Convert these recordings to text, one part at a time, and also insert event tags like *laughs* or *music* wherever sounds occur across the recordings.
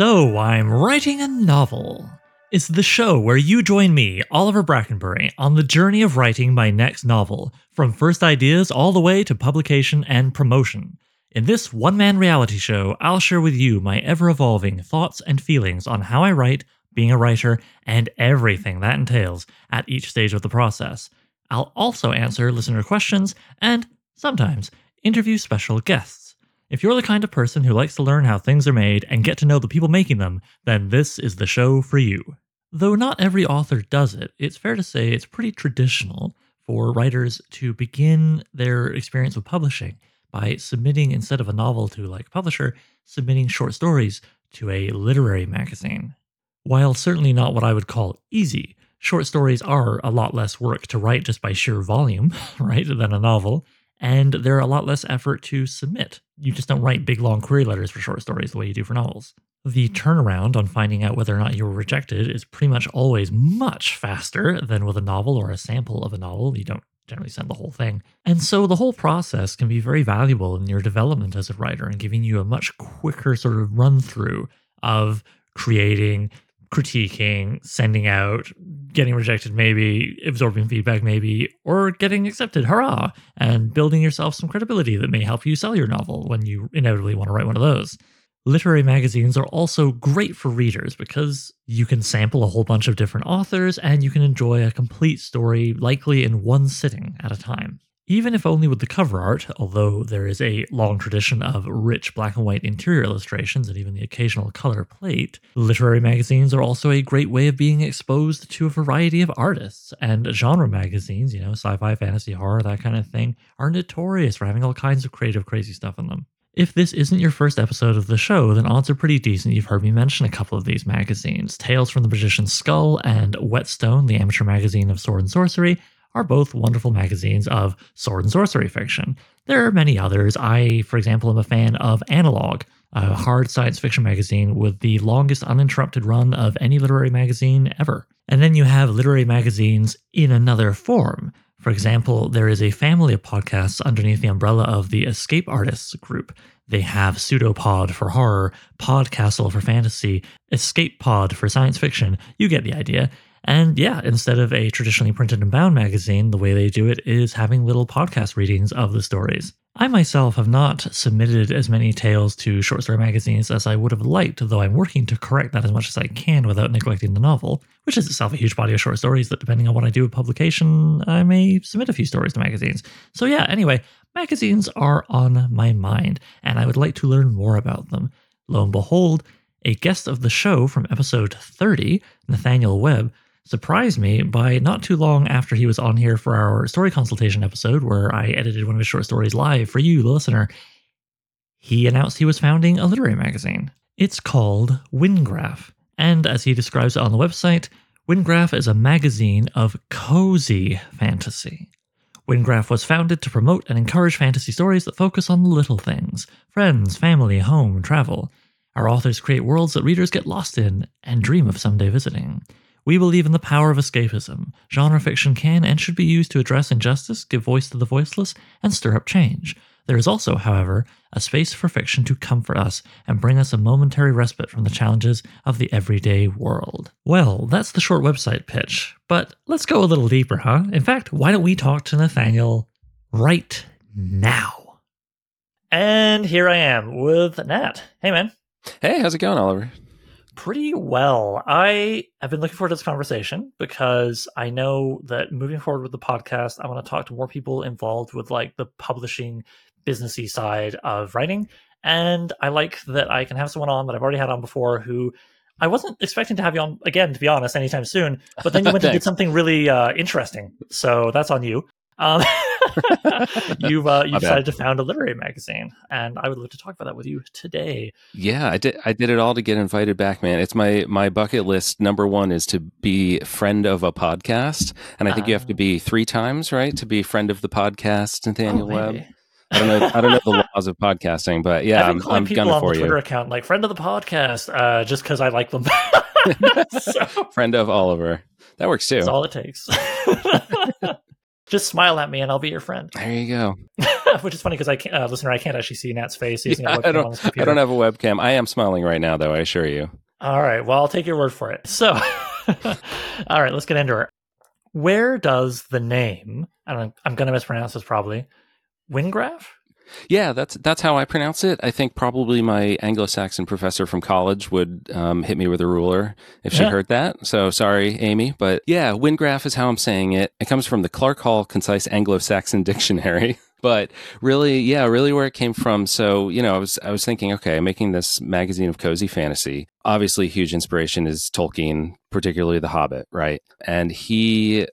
So, I'm writing a novel. It's the show where you join me, Oliver Brackenbury, on the journey of writing my next novel, from first ideas all the way to publication and promotion. In this one man reality show, I'll share with you my ever evolving thoughts and feelings on how I write, being a writer, and everything that entails at each stage of the process. I'll also answer listener questions and, sometimes, interview special guests. If you're the kind of person who likes to learn how things are made and get to know the people making them, then this is the show for you. Though not every author does it, it's fair to say it's pretty traditional for writers to begin their experience with publishing by submitting, instead of a novel to like a publisher, submitting short stories to a literary magazine. While certainly not what I would call easy, short stories are a lot less work to write just by sheer volume, *laughs* right, than a novel and they're a lot less effort to submit. You just don't write big long query letters for short stories the way you do for novels. The mm-hmm. turnaround on finding out whether or not you were rejected is pretty much always much faster than with a novel or a sample of a novel. You don't generally send the whole thing. And so the whole process can be very valuable in your development as a writer and giving you a much quicker sort of run through of creating, critiquing, sending out, getting rejected, maybe, absorbing feedback, maybe, or getting accepted, hurrah, and building yourself some credibility that may help you sell your novel when you inevitably want to write one of those. Literary magazines are also great for readers because you can sample a whole bunch of different authors and you can enjoy a complete story, likely in one sitting at a time even if only with the cover art, although there is a long tradition of rich black and white interior illustrations and even the occasional color plate, literary magazines are also a great way of being exposed to a variety of artists. And genre magazines, you know, sci fi, fantasy, horror, that kind of thing, are notorious for having all kinds of creative, crazy stuff in them. If this isn't your first episode of the show, then odds are pretty decent you've heard me mention a couple of these magazines Tales from the Magician's Skull and Whetstone, the amateur magazine of sword and sorcery, are both wonderful magazines of sword and sorcery fiction. There are many others. I, for example, am a fan of Analog, a hard science fiction magazine with the longest uninterrupted run of any literary magazine ever. And then you have literary magazines in another form. For example, there is a family of podcasts underneath the umbrella of the Escape Artists group. They have Pseudopod for horror, Podcastle for fantasy, Escape Pod for science fiction. You get the idea. And yeah, instead of a traditionally printed and bound magazine, the way they do it is having little podcast readings of the stories. I myself have not submitted as many tales to short story magazines as I would have liked, though I'm working to correct that as much as I can without neglecting the novel, which is itself a huge body of short stories that, depending on what I do with publication, I may submit a few stories to magazines. So, yeah, anyway, magazines are on my mind, and I would like to learn more about them. Lo and behold, a guest of the show from episode 30, Nathaniel Webb, surprised me by not too long after he was on here for our story consultation episode, where I edited one of his short stories live for you, the listener. He announced he was founding a literary magazine. It's called Wyngraf, and as he describes it on the website, Wyngraf is a magazine of cozy fantasy. Wyngraf was founded to promote and encourage fantasy stories that focus on the little things friends, family, home, travel. Our authors create worlds that readers get lost in and dream of someday visiting. We believe in the power of escapism. Genre fiction can and should be used to address injustice, give voice to the voiceless, and stir up change. There is also, however, a space for fiction to comfort us and bring us a momentary respite from the challenges of the everyday world. Well, that's the short website pitch, but let's go a little deeper, huh? In fact, why don't we talk to Nathaniel right now? And here I am with Nat. Hey, man. Hey, how's it going, Oliver? Pretty well. I have been looking forward to this conversation because I know that moving forward with the podcast, I want to talk to more people involved with like the publishing businessy side of writing. And I like that I can have someone on that I've already had on before who I wasn't expecting to have you on again, to be honest, anytime soon. But then you went and did *laughs* something really uh, interesting. So that's on you. Um, *laughs* you've uh, you decided to found a literary magazine, and I would love to talk about that with you today. Yeah, I did. I did it all to get invited back, man. It's my my bucket list. Number one is to be friend of a podcast, and I think uh, you have to be ah. three times, right, to be friend of the podcast, Nathaniel oh, Webb. I don't know. I don't know the laws of podcasting, but yeah, I'm, I'm on the Twitter you. account like friend of the podcast, uh, just because I like them. *laughs* *laughs* so, friend of Oliver. That works too. That's all it takes. Just smile at me and I'll be your friend. There you go. *laughs* which is funny because I can't, uh, listener, I can't actually see Nat's face using Yeah, a I webcam on don't. I don't have a webcam. I am smiling right now, though. I assure you. All right. Well, I'll take your word for it. So, *laughs* all right, let's get into it. Where does the name, I don't, I'm going to mispronounce this probably, Wingraf? Yeah, that's that's how I pronounce it. I think probably my Anglo-Saxon professor from college would um, hit me with a ruler if she Yeah. heard that. So sorry, Amy, but yeah, Wingraf is how I'm saying it. It comes from the Clark Hall Concise Anglo-Saxon *laughs* Dictionary. But really, yeah, really where it came from. So, you know, I was I was thinking, okay, I'm making this magazine of cozy fantasy. Obviously, huge inspiration is Tolkien, particularly The Hobbit, right? And he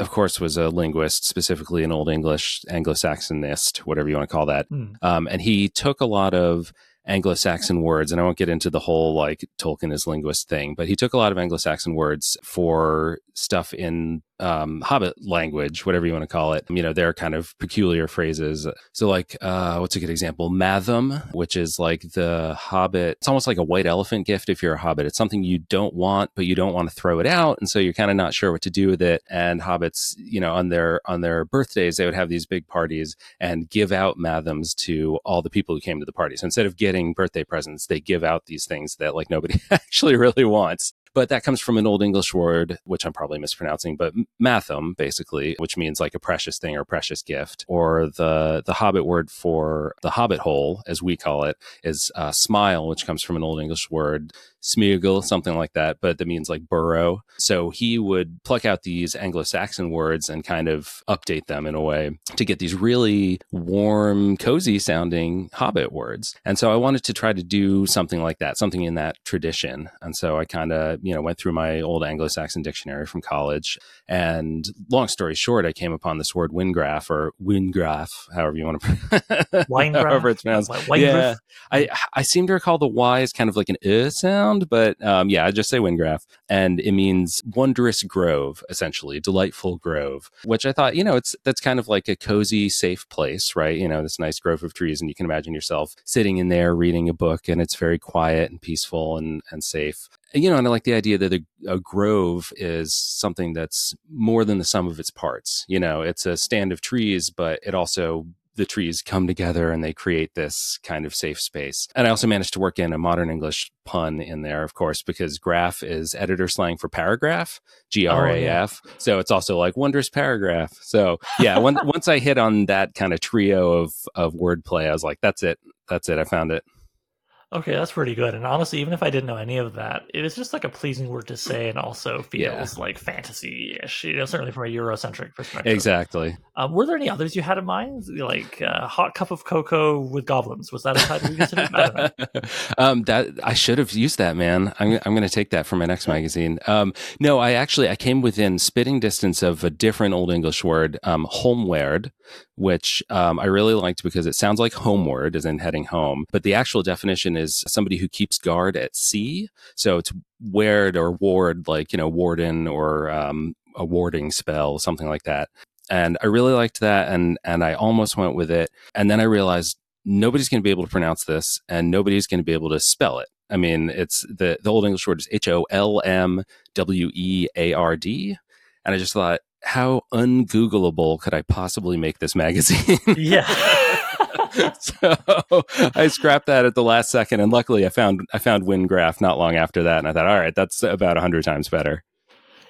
of course, was a linguist, specifically an Old English Anglo-Saxonist, whatever you want to call that. Hmm. Um, and he took a lot of Anglo-Saxon words, and I won't get into the whole like Tolkien is linguist thing, but he took a lot of Anglo-Saxon words for stuff in um, Hobbit language, whatever you want to call it. You know, they're kind of peculiar phrases. So, like, uh, what's a good example? Mathom, which is like the Hobbit. It's almost like a white elephant gift if you're a Hobbit. It's something you don't want, but you don't want to throw it out, and so you're kind of not sure what to do with it. And hobbits, you know, on their on their birthdays, they would have these big parties and give out Mathoms to all the people who came to the party. So instead of getting birthday presents, they give out these things that like nobody *laughs* actually really wants. But that comes from an Old English word, which I'm probably mispronouncing, but matham, basically, which means like a precious thing or precious gift. Or the the Hobbit word for the Hobbit hole, as we call it, is uh, smial, which comes from an Old English word, smuggle, something like that, but that means like burrow. So he would pluck out these Anglo-Saxon words and kind of update them in a way to get these really warm, cozy sounding Hobbit words. And so I wanted to try to do something like that, something in that tradition. And so I kind of, you know, went through my old Anglo-Saxon dictionary from college. And long story short, I came upon this word wingraph or wingraph, however you want to, *laughs* Winegraph? however it's pronounced. Wi- Wingraf? Yeah. I, I seem to recall the Y is kind of like an uh sound, but um, yeah, I just say Wingraph. And it means wondrous grove, essentially, delightful grove, which I thought, you know, it's that's kind of like a cozy, safe place, right? You know, this nice grove of trees, and you can imagine yourself sitting in there reading a book, and it's very quiet and peaceful and, and safe. You know, and I like the idea that a, a grove is something that's more than the sum of its parts. You know, it's a stand of trees, but it also the trees come together and they create this kind of safe space. And I also managed to work in a modern English pun in there, of course, because graph is editor slang for paragraph, G R A F. Oh, so it's also like wondrous paragraph. So yeah, when, *laughs* once I hit on that kind of trio of of wordplay, I was like, that's it. That's it. I found it. Okay, that's pretty good. And honestly, even if I didn't know any of that, it is just like a pleasing word to say and also feels like fantasy ish, you know, certainly from a Eurocentric perspective. Exactly. Um, were there any others you had in mind? Like uh, Hot Cup of Cocoa with Goblins? Was that a title you considered? I don't know. *laughs* um, that I should have used that, man. I'm, I'm going to take that for my next magazine. Um, no, I actually I came within spitting distance of a different Old English word, um, holmweard, which um, I really liked because it sounds like homeward, as in heading home. But the actual definition is somebody who keeps guard at sea. So it's ward or ward, like you know, warden or um, a warding spell, something like that. And I really liked that, and and I almost went with it, and then I realized nobody's going to be able to pronounce this and nobody's going to be able to spell it. I mean, it's the, the old English word is H O L M W E A R D. And I just thought, how ungoogleable could I possibly make this magazine? *laughs* Yeah. so I scrapped that at the last second, and luckily I found I found Wyngraf not long after that, and I thought, all right, that's about hundred times better.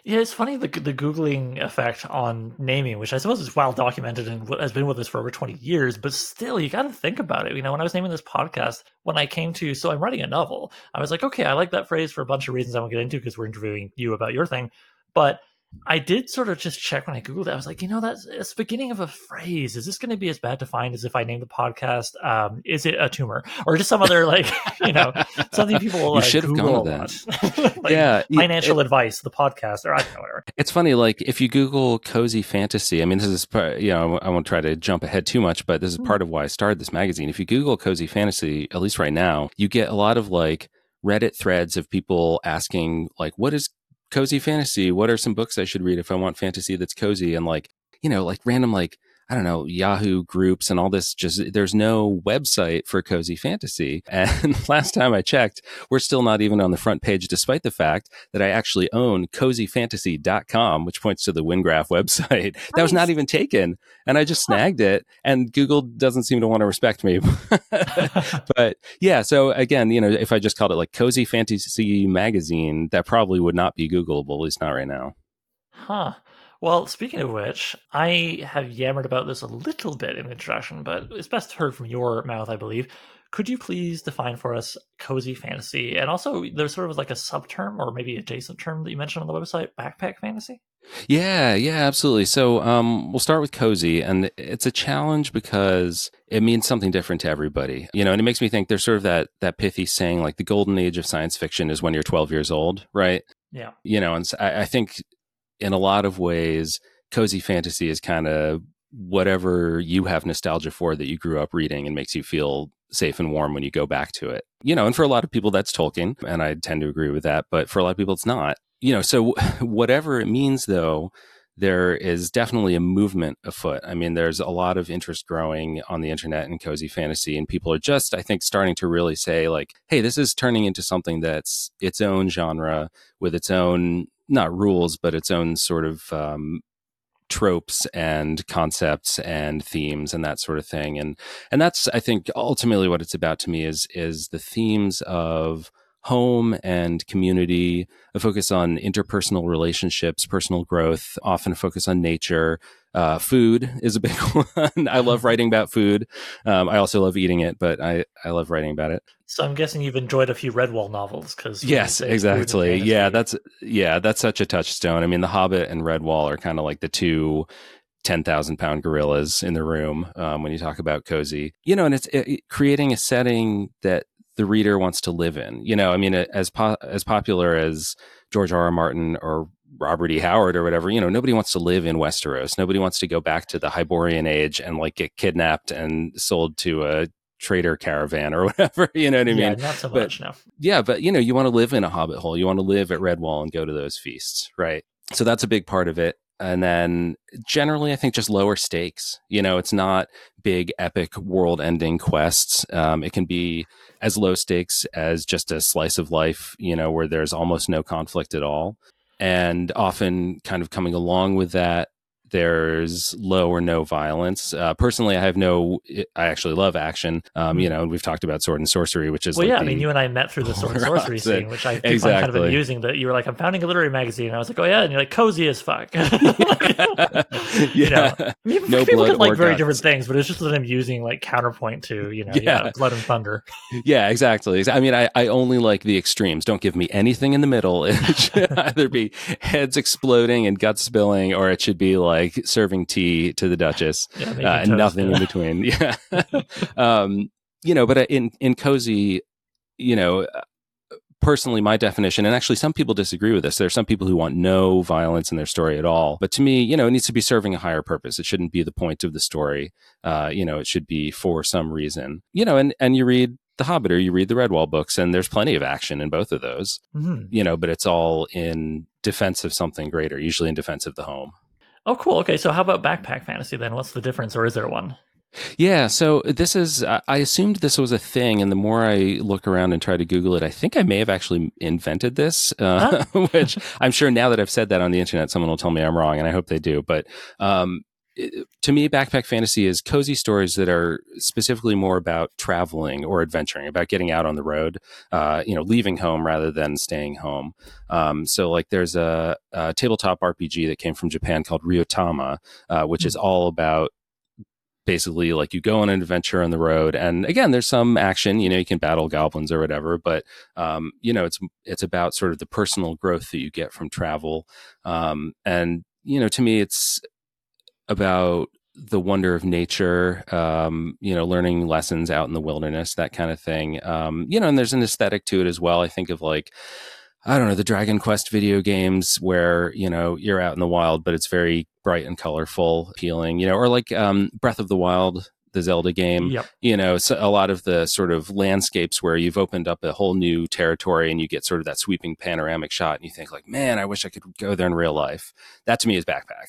Yeah, it's funny the the googling effect on naming, which I suppose is well documented and has been with us for over twenty years. But still, you got to think about it. You know, when I was naming this podcast, when I came to, so I'm writing a novel, I was like, okay, I like that phrase for a bunch of reasons I won't get into because we're interviewing you about your thing. But I did sort of just check when I googled it. I was like, you know, that's it's the beginning of a phrase. Is this going to be as bad to find as if I named the podcast? Um, is it a tumor or just some other like, *laughs* you know, something people will You like, should have Google gone with lot. *laughs* Like, yeah, financial advice, the podcast, or I don't know, whatever. It's funny, like if you Google cozy fantasy, I mean, this is, part- you know, I won't try to jump ahead too much, but this is part of why I started this magazine. If you Google cozy fantasy, at least right now, you get a lot of like Reddit threads of people asking, like, what is cozy fantasy? What are some books I should read if I want fantasy that's cozy? And like, you know, like random, like, I don't know, Yahoo groups and all this. Just there's no website for cozy fantasy. *laughs* And last time I checked, we're still not even on the front page, despite the fact that I actually own cozyfantasy.com, which points to the Wyngraf *laughs* website. Nice. That was not even taken. And I just snagged it. And Google doesn't seem to want to respect me. *laughs* but yeah, so again, you know, if I just called it like Cozy Fantasy Magazine, that probably would not be Googleable, at least not right now. Huh. Well, speaking of which, I have yammered about this a little bit in the introduction, but it's best heard from your mouth, I believe. Could you please define for us cozy fantasy? And also, there's sort of like a subterm or maybe adjacent term that you mentioned on the website, backpack fantasy? Yeah, yeah, absolutely. So um, we'll start with cozy, and it's a challenge because it means something different to everybody. You know, and it makes me think there's sort of that that pithy saying like the golden age of science fiction is when you're 12 years old, right? Yeah. You know, and I, I think in a lot of ways, cozy fantasy is kind of whatever you have nostalgia for that you grew up reading and makes you feel safe and warm when you go back to it. You know, and for a lot of people that's Tolkien, and I tend to agree with that, but for a lot of people it's not. You know, so *laughs* whatever it means though, there is definitely a movement afoot. I mean, there's a lot of interest growing on the internet in cozy fantasy, and people are just, I think, starting to really say, like, hey, this is turning into something that's its own genre with its own not rules, but its own sort of um, tropes and concepts and themes and that sort of thing. And and that's I think ultimately what it's about to me is is the themes of home and community, a focus on interpersonal relationships, personal growth, often a focus on nature, uh, food is a big *laughs* one. I love writing about food. Um, I also love eating it, but I, I love writing about it. So I'm guessing you've enjoyed a few Redwall novels because yes, exactly. Yeah, that's yeah, that's such a touchstone. I mean, The Hobbit and Redwall are kind of like the two 10,000 pound gorillas in the room um, when you talk about cozy. You know, and it's it, creating a setting that the reader wants to live in. You know, I mean, as po- as popular as George R. R. Martin or Robert E. Howard or whatever, you know, nobody wants to live in Westeros. Nobody wants to go back to the Hyborian age and like get kidnapped and sold to a trader caravan or *laughs* whatever. You know what I mean? Yeah, not so but, much, no. Yeah, but you know, you want to live in a hobbit hole. You want to live at Redwall and go to those feasts, right? So that's a big part of it. And then generally, I think just lower stakes. You know, it's not big, epic, world ending quests. Um, it can be as low stakes as just a slice of life, you know, where there's almost no conflict at all and often kind of coming along with that there's low or no violence. Uh, personally, I have no. I actually love action. Um, you hmm. know, we've talked about sword and sorcery, which is well, like yeah. I mean, you and I met through the sword and *laughs* sorcery scene, which I exactly. find kind of amusing. That you were like, "I'm founding a literary magazine," and I was like, "Oh yeah," and you're like, "Cozy as fuck." *laughs* *laughs* yeah, you know, I mean, no people could like very guts. different things, but it's just that I'm using like counterpoint to you know, yeah. yeah, blood and thunder. yeah, exactly. I mean, I, I only like the extremes. Don't give me anything in the middle. It should either be heads exploding and guts spilling, or it should be like like serving tea to the Duchess *laughs* yeah, uh, and nothing in between. *laughs* Yeah. *laughs* um, you know, but uh, in, in cozy, you know, uh, personally my definition and actually some people disagree with this there are some people who want no violence in their story at all but to me you know it needs to be serving a higher purpose it shouldn't be the point of the story uh, you know it should be for some reason you know and and you read the hobbit or you read the redwall books and there's plenty of action in both of those mm-hmm. you know but it's all in defense of something greater usually in defense of the home Oh, cool. Okay, so how about backpack fantasy then? What's the difference, or is there one? Yeah, so this is, I assumed this was a thing. And the more I look around and try to Google it, I think I may have actually invented this, uh, huh? *laughs* which I'm sure now that I've said that on the internet, someone will tell me I'm wrong, and I hope they do. But um, to me, backpack fantasy is cozy stories that are specifically more about traveling or adventuring, about getting out on the road, uh, you know, leaving home rather than staying home. Um, so, like, there's a, a, tabletop RPG that came from Japan called Ryuutama, uh, which mm-hmm. is all about basically like you go on an adventure on the road and again there's some action you know you can battle goblins or whatever but um, you know it's it's about sort of the personal growth that you get from travel um, and you know to me it's about the wonder of nature, um, you know, learning lessons out in the wilderness, that kind of thing. Um, you know, and there's an aesthetic to it as well. I think of like, I don't know, the Dragon Quest video games where, you know, you're out in the wild, but it's very bright and colorful, appealing, you know, or like um, Breath of the Wild, the Zelda game. Yep. You know, so a lot of the sort of landscapes where you've opened up a whole new territory and you get sort of that sweeping panoramic shot and you think like, man, I wish I could go there in real life. That to me is backpack.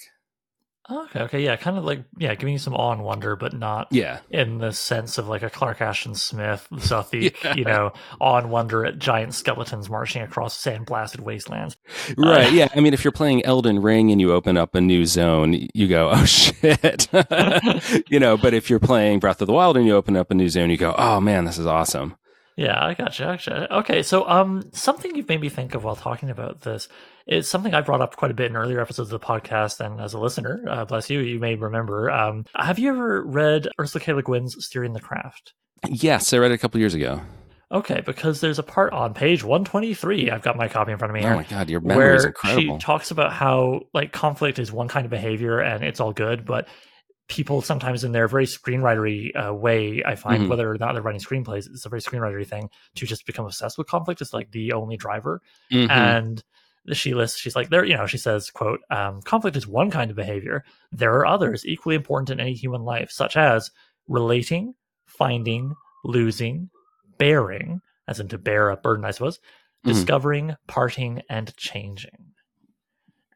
Okay, okay, yeah, kind of like yeah, giving you some awe and wonder, but not Yeah. in the sense of like a Clark Ashton Smith, Zothique, *laughs* Yeah. you know, awe and wonder at giant skeletons marching across sand-blasted wastelands. Right. Uh, yeah. I mean, if you're playing Elden Ring and you open up a new zone, you go, oh *laughs* shit. *laughs* you know, but if you're playing Breath of the Wild and you open up a new zone, you go, oh man, this is awesome. Yeah, I gotcha. Gotcha. Okay, so um, something you've made me think of while talking about this is something I brought up quite a bit in earlier episodes of the podcast, and as a listener, uh, bless you, you may remember. Um, have you ever read Ursula K. Le Guin's Steering the Craft? Yes, I read it a couple years ago. Okay, because there's a part on page 123. I've got my copy in front of me Oh here. my god, your memory is where incredible. she talks about how like conflict is one kind of behavior and it's all good, but people sometimes in their very screenwritery uh, way, I find Mhm. whether or not they're writing screenplays, it's a very screenwritery thing to just become obsessed with conflict. It's like the only driver. Mhm. And she lists, she's like, there, you know, she says, quote, um, conflict is one kind of behavior. There are others equally important in any human life, such as relating, finding, losing, bearing, as in to bear a burden, I suppose, Mhm. discovering, parting, and changing.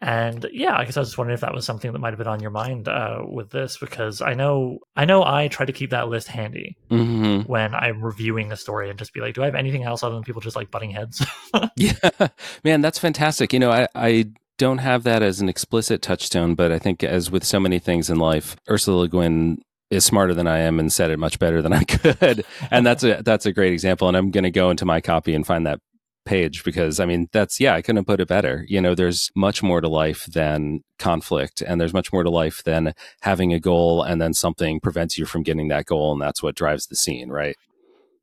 And yeah, I guess I was just wondering if that was something that might have been on your mind uh, with this, because I know I know I try to keep that list handy Mhm. when I'm reviewing a story and just be like, do I have anything else other than people just like butting heads? *laughs* Yeah, *laughs* man, that's fantastic. You know, I, I don't have that as an explicit touchstone, but I think as with so many things in life, Ursula Le Guin is smarter than I am and said it much better than I *laughs* could, and that's a that's a great example. And I'm going to go into my copy and find that page because I mean that's yeah I couldn't put it better. You know, there's much more to life than conflict, and there's much more to life than having a goal and then something prevents you from getting that goal, and that's what drives the scene, right?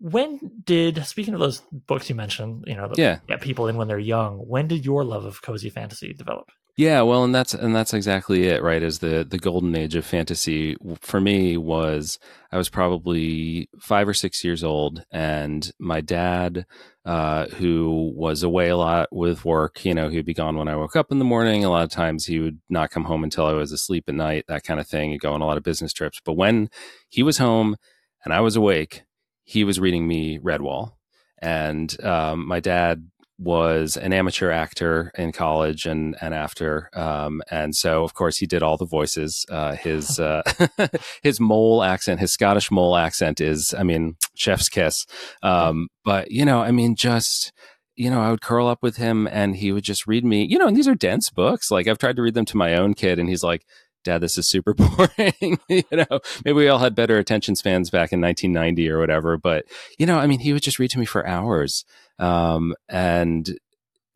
when did speaking of those books you mentioned, you know, that Yeah. get people in when they're young, when did your love of cozy fantasy develop? Yeah, well, and that's and that's exactly it, right? Is the the golden age of fantasy for me was I was probably five or six years old, and my dad, uh, who was away a lot with work, you know, he'd be gone when I woke up in the morning. A lot of times he would not come home until I was asleep at night, that kind of thing. He'd go on a lot of business trips, but when he was home and I was awake, he was reading me Redwall, and um, my dad was an amateur actor in college and and after um, and so of course he did all the voices uh, his *laughs* uh, *laughs* his mole accent his Scottish mole accent is I mean chef's kiss. Um, but you know I mean just you know I would curl up with him and he would just read me you know and these are dense books. Like I've tried to read them to my own kid and he's like dad this is super *laughs* boring. You know maybe we all had better attention spans back in 1990 or whatever but you know i mean he would just read to me for hours um, and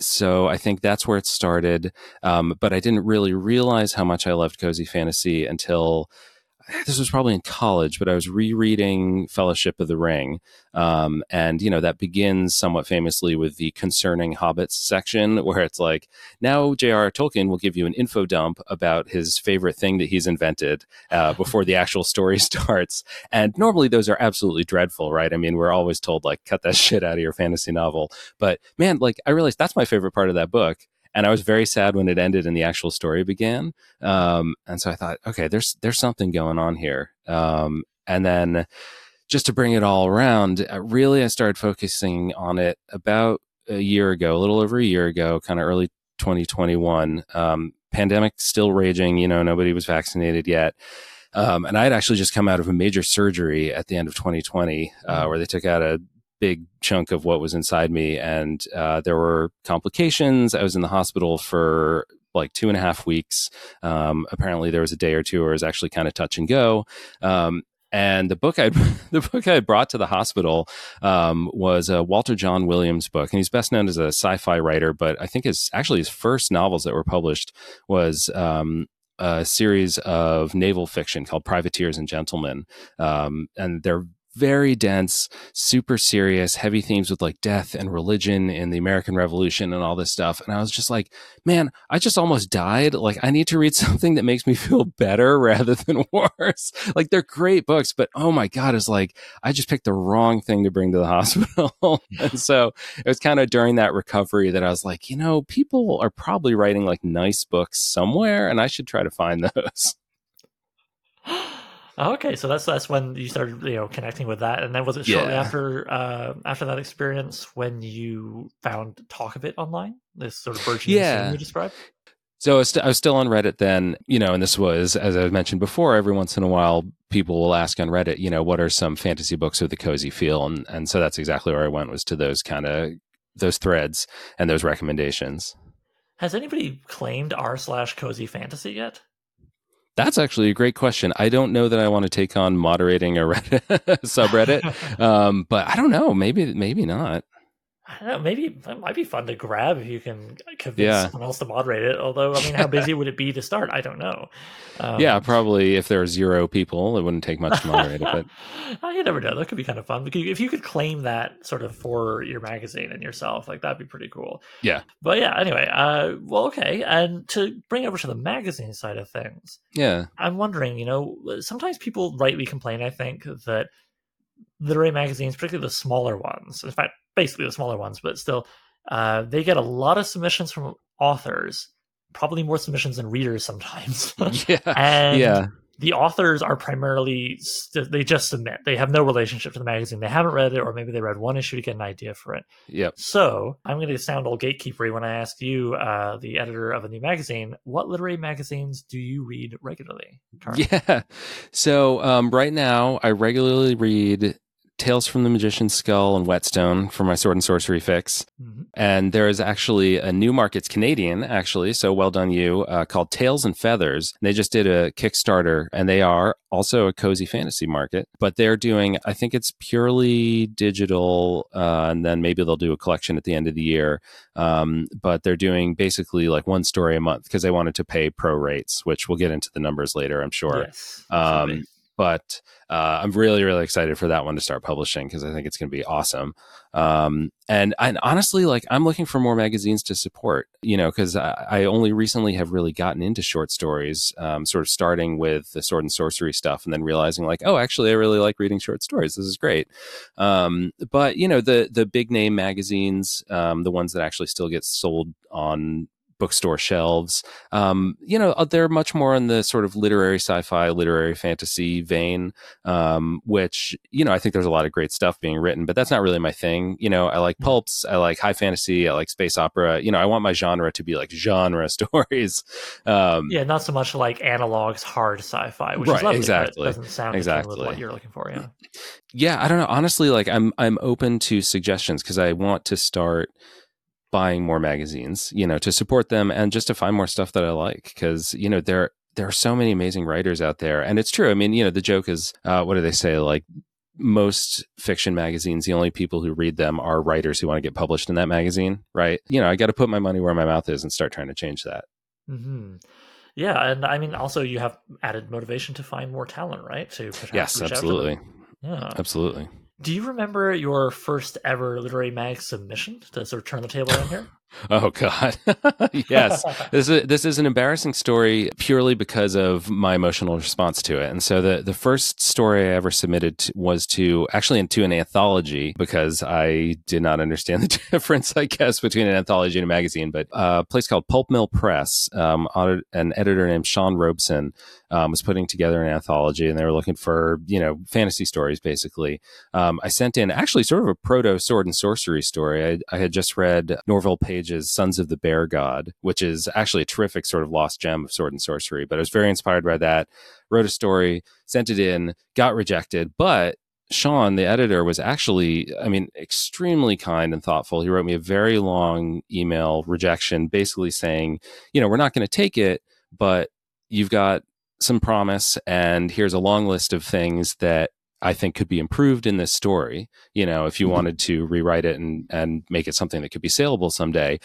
so I think that's where it started. Um, but I didn't really realize how much I loved cozy fantasy until this was probably in college, but I was rereading Fellowship of the Ring. Um, and, you know, that begins somewhat famously with the concerning hobbits section, *laughs* where it's like, now J.R. Tolkien will give you an info dump about his favorite thing that he's invented uh, *laughs* before the actual story *laughs* starts. And normally those are absolutely dreadful, right? I mean, we're always told, like, cut that shit out of your fantasy novel. But man, like, I realized that's my favorite part of that book and I was very sad when it ended and the actual story began. Um, and so I thought, okay, there's there's something going on here. Um, and then just to bring it all around, uh, really, I started focusing on it about a year ago, a little over a year ago, kind of early 2021. Um, pandemic still raging. You know, nobody was vaccinated yet. Um, and I had actually just come out of a major surgery at the end of 2020, uh, where they took out a big chunk of what was inside me and uh, there were complications. I was in the hospital for like two and a half weeks. Um, apparently there was a day or two where it was actually kind of touch and go. Um, and the book I *laughs* the book I brought to the hospital um, was a Walter John Williams book, and he's best known as a sci-fi writer. But I think his actually his first novels that were published was um, a series of naval fiction called Privateers and Gentlemen, um, and they're very dense, super serious, heavy themes with like death and religion and the American Revolution and all this stuff. And I was just like, man, I just almost died. Like, I need to read *laughs* something that makes me feel better rather than *laughs* worse. Like, they're great books, but oh my God, it's like, I just picked the wrong thing to bring to the *laughs* hospital. and so it was kind of during that recovery that I was like, you know, people are probably writing like nice books somewhere, and I should try to find those. Okay, so that's that's when you started, you know, connecting with that, and then was it shortly Yeah. after uh, after that experience when you found Talk of It online, this sort of burgeoning Yeah. you described? So I was, st- I was still on Reddit then, you know, and this was, as I mentioned before, every once in a while, people will ask on Reddit, you know, what are some fantasy books with a cozy feel? And, and so that's exactly where I went was to those kind of, those threads and those recommendations. Has anybody claimed r slash cozy fantasy yet? That's actually a great question. I don't know that I want to take on moderating a Reddit *laughs* subreddit, *laughs* um, but I don't know. Maybe, maybe not. I don't know. Maybe it might be fun to grab if you can convince yeah. someone else to moderate it. Although, I mean, how busy would it be to start? I don't know. Um, yeah, probably if there are zero people, it wouldn't take much to moderate it. But oh, *laughs* you never know. That could be kind of fun. If you could claim that sort of for your magazine and yourself, like that'd be pretty cool. Yeah. But yeah. Anyway, uh, well, okay. And to bring over to the magazine side of things, yeah, I'm wondering. You know, sometimes people rightly complain. I think that literary magazines, particularly the smaller ones, in fact, basically the smaller ones, but still, uh, they get a lot of submissions from authors, probably more submissions than readers sometimes. *laughs* *laughs* yeah. and yeah. the authors are primarily, st- they just submit. They have no relationship to the magazine. They haven't read it, or maybe they read one issue to get an idea for it. Yep. So I'm going to sound old gatekeepery when I ask you, uh, the editor of a new magazine, what literary magazines do you read regularly? Yeah. So um, right now, I regularly read Tales from the Magician's Skull and Whetstone for my sword and sorcery fix. Mm-hmm. And there is actually a new market, it's Canadian actually, so well done you, uh, called Tails and Feathers. They just did a Kickstarter and they are also a cozy fantasy market, but they're doing, I think it's purely digital, uh, and then maybe they'll do a collection at the end of the year. Um, but they're doing basically like one story a month because they wanted to pay pro rates, which we'll get into the numbers later, I'm sure. Yes, um, but uh, I'm really, really excited for that one to start publishing because I think it's going to be awesome. Um, and, and honestly, like I'm looking for more magazines to support, you know, because I, I, only recently have really gotten into short stories, um, sort of starting with the sword and sorcery stuff, and then realizing like, oh, actually, I really like reading short stories. This is great. Um, but you know, the the big name magazines, um, the ones that actually still get sold on bookstore shelves. Um, you know, uh, they're much more in the sort of literary sci-fi, literary fantasy vein, um, which you know I think there's a lot of great stuff being written, but that's not really my thing. You know, I like hmm. pulps, I like high fantasy, I like space opera. You know, I want my genre to be like genre *laughs* stories. Um, yeah, not so much like analogs, hard sci-fi, which right, is lovely, exactly. doesn't sound exactly what you're looking for. Yeah. Yeah, I don't know. Honestly, like I'm I'm open to suggestions because I want to start buying more magazines, you know, to support them and just to find more stuff that I like because, you know, there there are so many amazing writers out there. And it's true. I mean, you know, the joke is uh, what do they say? Like most fiction magazines, the only people who read them are writers who want to get published in that magazine, right? You know, I got to put my money where my mouth is and start trying to change that. Mm-hmm. Yeah, and I mean, also you have added motivation to find more talent, right? To yes, absolutely, yeah, absolutely. Do you remember your first ever literary mag submission to sort of turn the table on here? Oh God, *laughs* yes. *laughs* this is this is an embarrassing story purely because of my emotional response to it. And so the the first story I ever submitted to, was to actually into an anthology because I did not understand the *laughs* difference, I guess, between an anthology and a magazine. But uh, a place called Pulp Mill Press, um, an editor named Sean Robeson um, was putting together an anthology, and they were looking for you know fantasy stories basically. Um, I sent in actually sort of a proto sword and sorcery story. I, I had just read Norvell Page's Sons of the Bear God, which is actually a terrific sort of lost gem of sword and sorcery. But I was very inspired by that. Wrote a story, sent it in, got rejected, but Sean, the editor, was actually, I mean, extremely kind and thoughtful. He wrote me a very long email rejection, basically saying, you know, we're not going to take it, but you've got some promise and here's a long list of things that I think could be improved in this story, you know, if you mm-hmm. wanted to rewrite it and and make it something that could be saleable someday.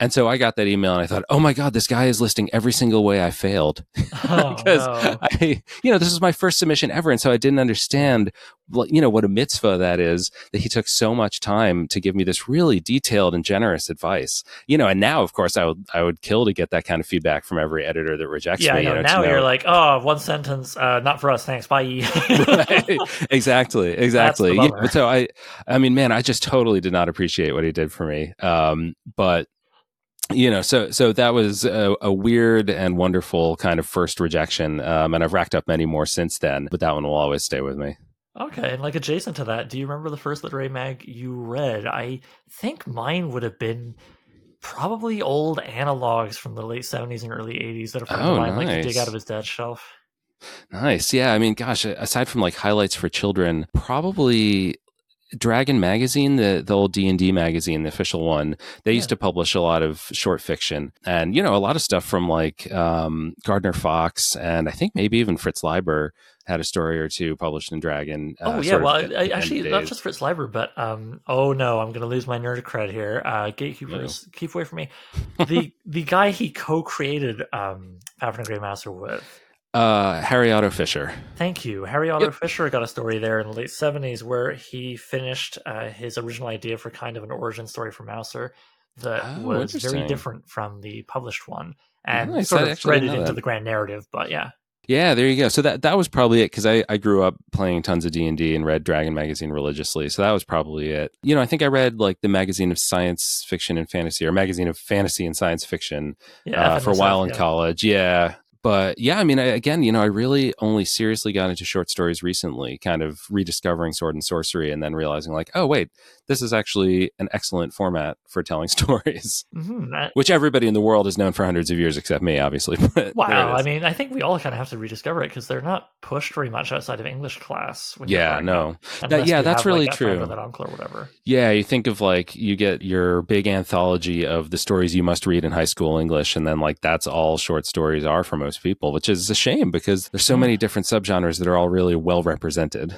And so I got that email and I thought, oh my God, this guy is listing every single way I failed. *laughs* *laughs* Because oh, no. I, you know, this was my first submission ever. And so I didn't understand, you know, what a mitzvah that is, that he took so much time to give me this really detailed and generous advice. You know, and now, of course, I would, I would kill to get that kind of feedback from every editor that rejects yeah, me. Yeah, now you're like, oh, one sentence, uh, not for us. Thanks. Bye. *laughs* right. Exactly. Exactly. Yeah, so I, I mean, man, I just totally did not appreciate what he did for me. Um, but you know, so so that was a, a, weird and wonderful kind of first rejection, um, and I've racked up many more since then. But that one will always stay with me. Okay, and like adjacent to that, do you remember the first literary mag you read? I think mine would have been Probably old analogs from the late 70s and early 80s that a friend Oh, of mine like to dig out of his dad's shelf. Nice. Yeah. I mean, gosh, aside from like highlights for children, probably Dragon magazine, the the old D and D magazine, the official one. They used to publish a lot of short fiction, and you know, a lot of stuff from like um, Gardner Fox, and I think maybe even Fritz Leiber had a story or two published in Dragon. Oh uh, yeah, well, I, I, actually not just Fritz Leiber, but um, oh no, I'm gonna lose my nerd cred here. Uh, gatekeepers, keep away from me. The the guy he co-created um, Pathfinder Grey Mouser with. Uh, Harry Otto Fischer. Thank you, Harry Otto Yep. Fischer got a story there in the late '70s where he finished uh, his original idea for kind of an origin story for Mouser that Oh, was very different from the published one, and Nice, sort I of threaded into that. the grand narrative. But yeah, Yeah, there you go. So that that was probably it because I, I grew up playing tons of D and D and read Dragon magazine religiously. So that was probably it. You know, I think I read like the magazine of science fiction and fantasy, or magazine of fantasy and science fiction yeah, uh, for a FNSF, while in yeah. college. Yeah. But yeah, I mean, I, again, you know, I really only seriously got into short stories recently, kind of rediscovering sword and sorcery and then realizing, like, oh, wait, this is actually an excellent format for telling *laughs* stories, Mhm, that- which everybody in the world has known for hundreds of years, except me, obviously. *laughs* But Wow, I mean, I think we all kind of have to rediscover it because they're not pushed very much outside of English class. Yeah, no. unless yeah, that's have, really like, true. that uncle or whatever. Yeah, you think of like you get your big anthology of the stories you must read in high school English, and then like that's all short stories are for most people, which is a shame because there's so many different subgenres that are all really well represented.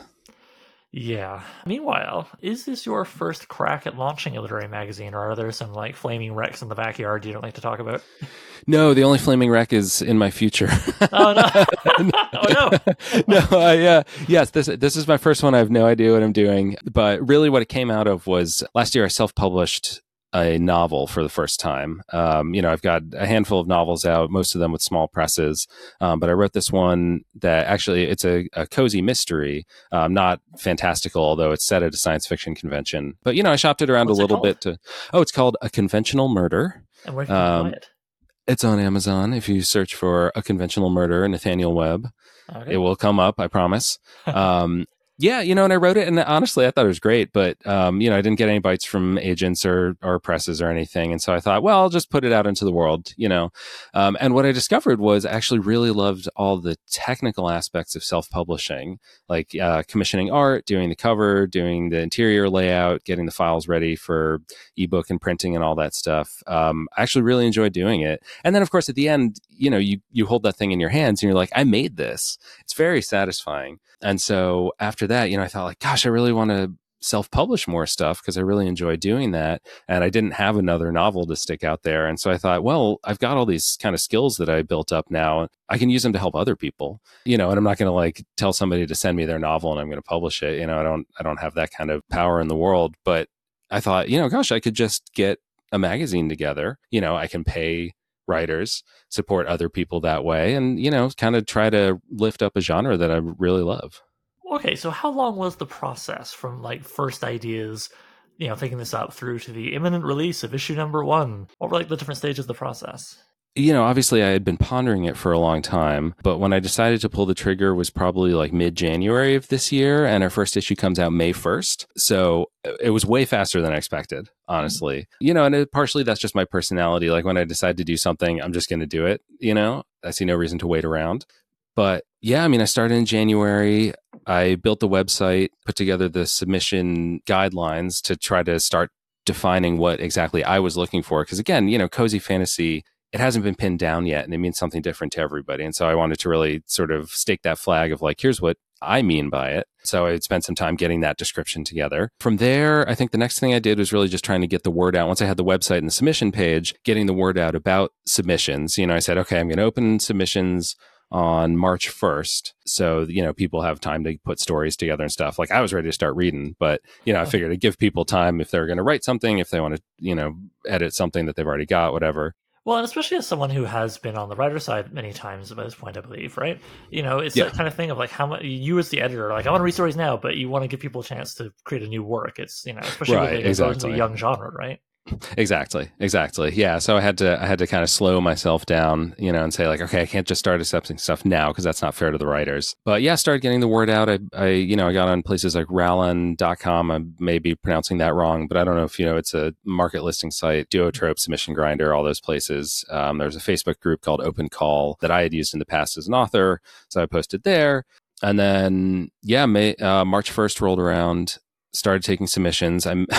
Yeah. Meanwhile, is this your first crack at launching a literary magazine, or are there some like flaming wrecks in the backyard you don't like to talk about? No, the only flaming wreck is in my future. Oh no! *laughs* *laughs* oh no! *laughs* no, I, uh, yes, this this is my first one. I have no idea what I'm doing, but really, what it came out of was last year I self-published a novel for the first time. Um, you know, I've got a handful of novels out, most of them with small presses, um, but I wrote this one that actually it's a, a cozy mystery, um, not fantastical, although it's set at a science fiction convention. But you know, I shopped it around What's a little bit to. Oh, it's called A Conventional Murder. And where can you Um, buy it? It's on Amazon. If you search for A Conventional Murder, Nathaniel Webb, Okay. it will come up i promise *laughs* um yeah you know and i wrote it and honestly i thought it was great but um you know i didn't get any bites from agents or or presses or anything and so i thought well i'll just put it out into the world you know um and what i discovered was i actually really loved all the technical aspects of self-publishing like uh, commissioning art doing the cover doing the interior layout getting the files ready for ebook and printing and all that stuff um i actually really enjoyed doing it and then of course at the end you know you you hold that thing in your hands and you're like i made this it's very satisfying. And so after that, you know, I thought like, gosh, I really want to self-publish more stuff because I really enjoy doing that. And I didn't have another novel to stick out there. And so I thought, well, I've got all these kind of skills that I built up now. I can use them to help other people, you know, and I'm not going to like tell somebody to send me their novel and I'm going to publish it. You know, I don't, I don't have that kind of power in the world, but I thought, you know, gosh, I could just get a magazine together. You know, I can pay writers, support other people that way, and you know, kind of try to lift up a genre that I really love. Okay, so how long was the process from like first ideas, you know, thinking this up through to the imminent release of issue number one? What were like the different stages of the process? You know, obviously I had been pondering it for a long time, but when I decided to pull the trigger was probably like mid January of this year, and our first issue comes out May 1st. So it was way faster than I expected, honestly. Mm-hmm. You know, and it, partially that's just my personality. Like when I decide to do something, I'm just going to do it, you know? I see no reason to wait around. But yeah, I mean, I started in January. I built the website, put together the submission guidelines to try to start defining what exactly I was looking for. Because again, you know, cozy fantasy, it hasn't been pinned down yet and it means something different to everybody. And so I wanted to really sort of stake that flag of like, here's what I mean by it. So I spent some time getting that description together. From there, I think the next thing I did was really just trying to get the word out. Once I had the website and the submission page, getting the word out about submissions. You know, I said, okay, I'm going to open submissions on March 1st. So, you know, people have time to put stories together and stuff. Like I was ready to start reading, but, you know, I figured to give people time if they're going to write something, if they want to, you know, edit something that they've already got, whatever. Well, and especially as someone who has been on the writer side many times by this point, I believe, right? You know, it's Yeah. that kind of thing of like how much you as the editor, like I want to read stories now, but you want to give people a chance to create a new work. It's you know, especially Right, when it goes into exactly. a young genre, right? Exactly. Exactly. Yeah. So I had to I had to kind of slow myself down, you know, and say like, okay, I can't just start accepting stuff now because that's not fair to the writers. But yeah, I started getting the word out. I, I you know, I got on places like Ralan.com. I may be pronouncing that wrong, but I don't know if you know it's a market listing site, Duotrope, Submission Grinder, all those places. Um, there's a Facebook group called Open Call that I had used in the past as an author. So I posted there. And then, yeah, May, uh, March 1st rolled around started taking submissions. I'm *laughs*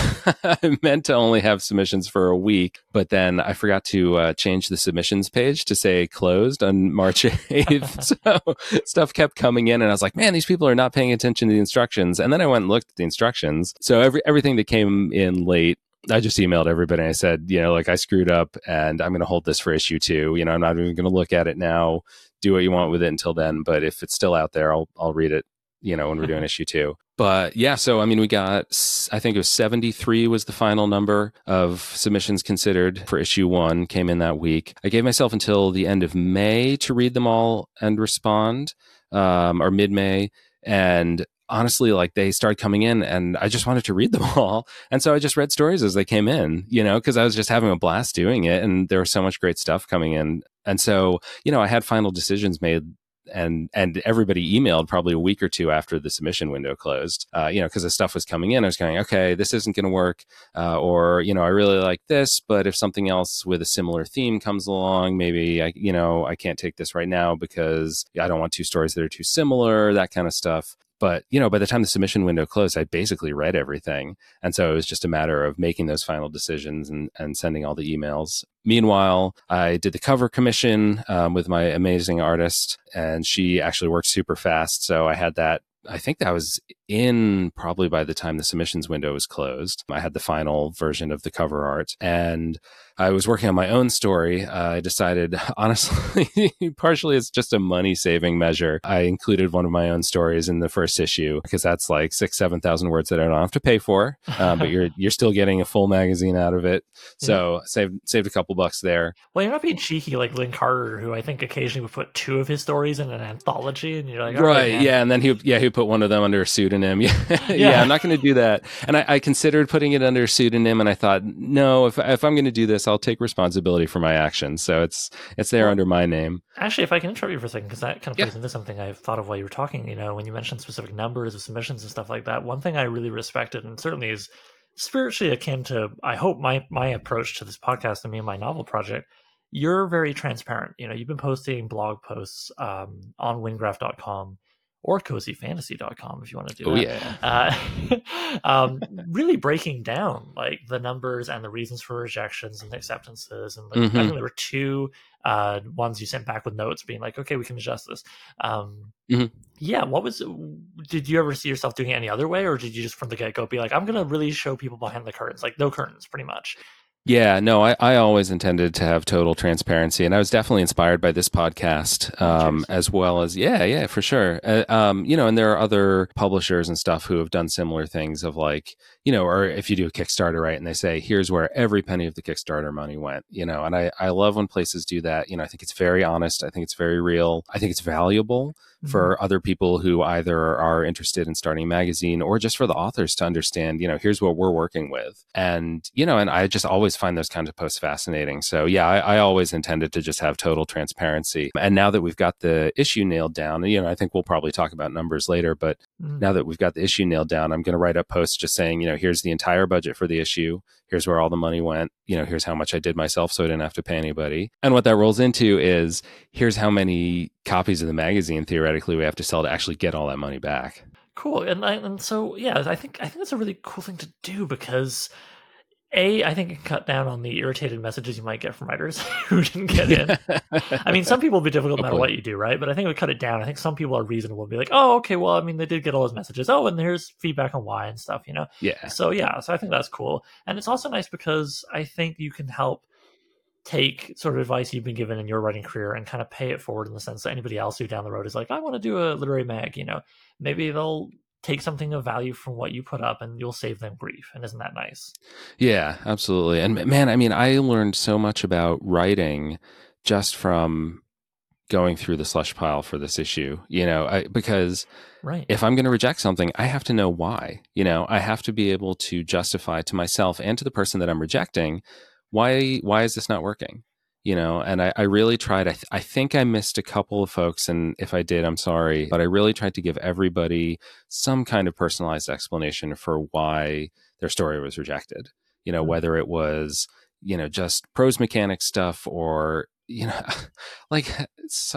I meant to only have submissions for a week, but then I forgot to uh, change the submissions page to say closed on March *laughs* 8th. *laughs* so stuff kept coming in, and I was like, man, these people are not paying attention to the instructions. And then I went and looked at the instructions. So every everything that came in late I just emailed everybody. I said, you know, like I screwed up and I'm going to hold this for issue two. You know, I'm not even going to look at it now. Do what you want with it until then. But if it's still out there, I'll I'll read it. You know, when we're doing issue two but yeah, so I mean, we got, I think it was 73 was the final number of submissions considered for issue one, came in that week. I gave myself until the end of May to read them all and respond, um, or mid May. And honestly, like they started coming in and I just wanted to read them *laughs* all. And so I just read stories as they came in, you know, because I was just having a blast doing it. And there was so much great stuff coming in. And so, you know, I had final decisions made and and everybody emailed probably a week or two after the submission window closed. Uh, you know, because the stuff was coming in, I was going, okay, this isn't going to work, uh, or you know, I really like this, but if something else with a similar theme comes along, maybe I, you know, I can't take this right now because I don't want two stories that are too similar, that kind of stuff. But, you know, by the time the submission window closed, I basically read everything. And so it was just a matter of making those final decisions and, and sending all the emails. Meanwhile, I did the cover commission um, with my amazing artist, and she actually worked super fast. So I had that I think that was in probably by the time the submissions window was closed. I had the final version of the cover art and I was working on my own story. Uh, I decided, *laughs* honestly, partially it's just a money saving measure. I included one of my own stories in the first issue because that's like six, 7,000 words that I don't have to pay for, uh, but you're, *laughs* you're still getting a full magazine out of it. So yeah. saved, saved a couple bucks there. Well, you're not being cheeky like Lin Carter, who I think occasionally would put two of his stories in an anthology and you're like, right. right yeah. And then he, yeah, he put one of them under a pseudonym. *laughs* yeah. yeah. yeah I'm not going to do that. And I, I considered putting it under a pseudonym and I thought, no, if, if I'm going to do this, I'll take responsibility for my actions. So it's it's there well, under my name. Actually, if I can interrupt you for a second, because that kind of plays yeah. into something I've thought of while you were talking. You know, when you mentioned specific numbers of submissions and stuff like that, one thing I really respected and certainly is spiritually akin to I hope my my approach to this podcast and me and my novel project. You're very transparent. You know, you've been posting blog posts um, on wyngraf.com or cozyfantasy.com if you want to do oh, that. yeah. Uh, *laughs* um, really breaking down like the numbers and the reasons for rejections and acceptances. And like, mm-hmm. I think there were two uh, ones you sent back with notes being like, okay, we can adjust this. Um, mm-hmm. Yeah. What was, did you ever see yourself doing it any other way? Or did you just from the get go be like, I'm going to really show people behind the curtains, like no curtains pretty much? Yeah, no, I, I always intended to have total transparency, and I was definitely inspired by this podcast, um, as well as yeah, yeah, for sure. Uh, um, you know, and there are other publishers and stuff who have done similar things of like, you know, or if you do a Kickstarter, right, and they say here's where every penny of the Kickstarter money went, you know, and I I love when places do that. You know, I think it's very honest. I think it's very real. I think it's valuable for mm-hmm. other people who either are interested in starting a magazine or just for the authors to understand, you know, here's what we're working with. And, you know, and I just always find those kinds of posts fascinating. So, yeah, I, I always intended to just have total transparency. And now that we've got the issue nailed down, you know, I think we'll probably talk about numbers later, but mm-hmm. now that we've got the issue nailed down, I'm going to write up posts just saying, you know, here's the entire budget for the issue. Here's where all the money went. You know here's how much i did myself so i didn't have to pay anybody. And what that rolls into is here's how many copies of the magazine theoretically we have to sell to actually get all that money back. Cool. And I, and so yeah i think i think that's a really cool thing to do because a, I think it cut down on the irritated messages you might get from writers *laughs* who didn't get in. *laughs* I mean, some people will be difficult no matter what you do, right? But I think it would cut it down. I think some people are reasonable and be like, oh, okay, well, I mean, they did get all those messages. Oh, and here's feedback on why and stuff, you know? Yeah. So, yeah, so I think that's cool. And it's also nice because I think you can help take sort of advice you've been given in your writing career and kind of pay it forward in the sense that anybody else who down the road is like, I want to do a literary mag, you know, maybe they'll take something of value from what you put up and you'll save them grief and isn't that nice yeah absolutely and man i mean i learned so much about writing just from going through the slush pile for this issue, you know, I, because right. if I'm going to reject something, I have to know why. You know, I have to be able to justify to myself and to the person that I'm rejecting why why is this not working? You know, and I, I really tried. I, th- I think I missed a couple of folks, and if I did, I'm sorry. But I really tried to give everybody some kind of personalized explanation for why their story was rejected. You know, mm-hmm. whether it was you know just prose mechanic stuff or you know *laughs* like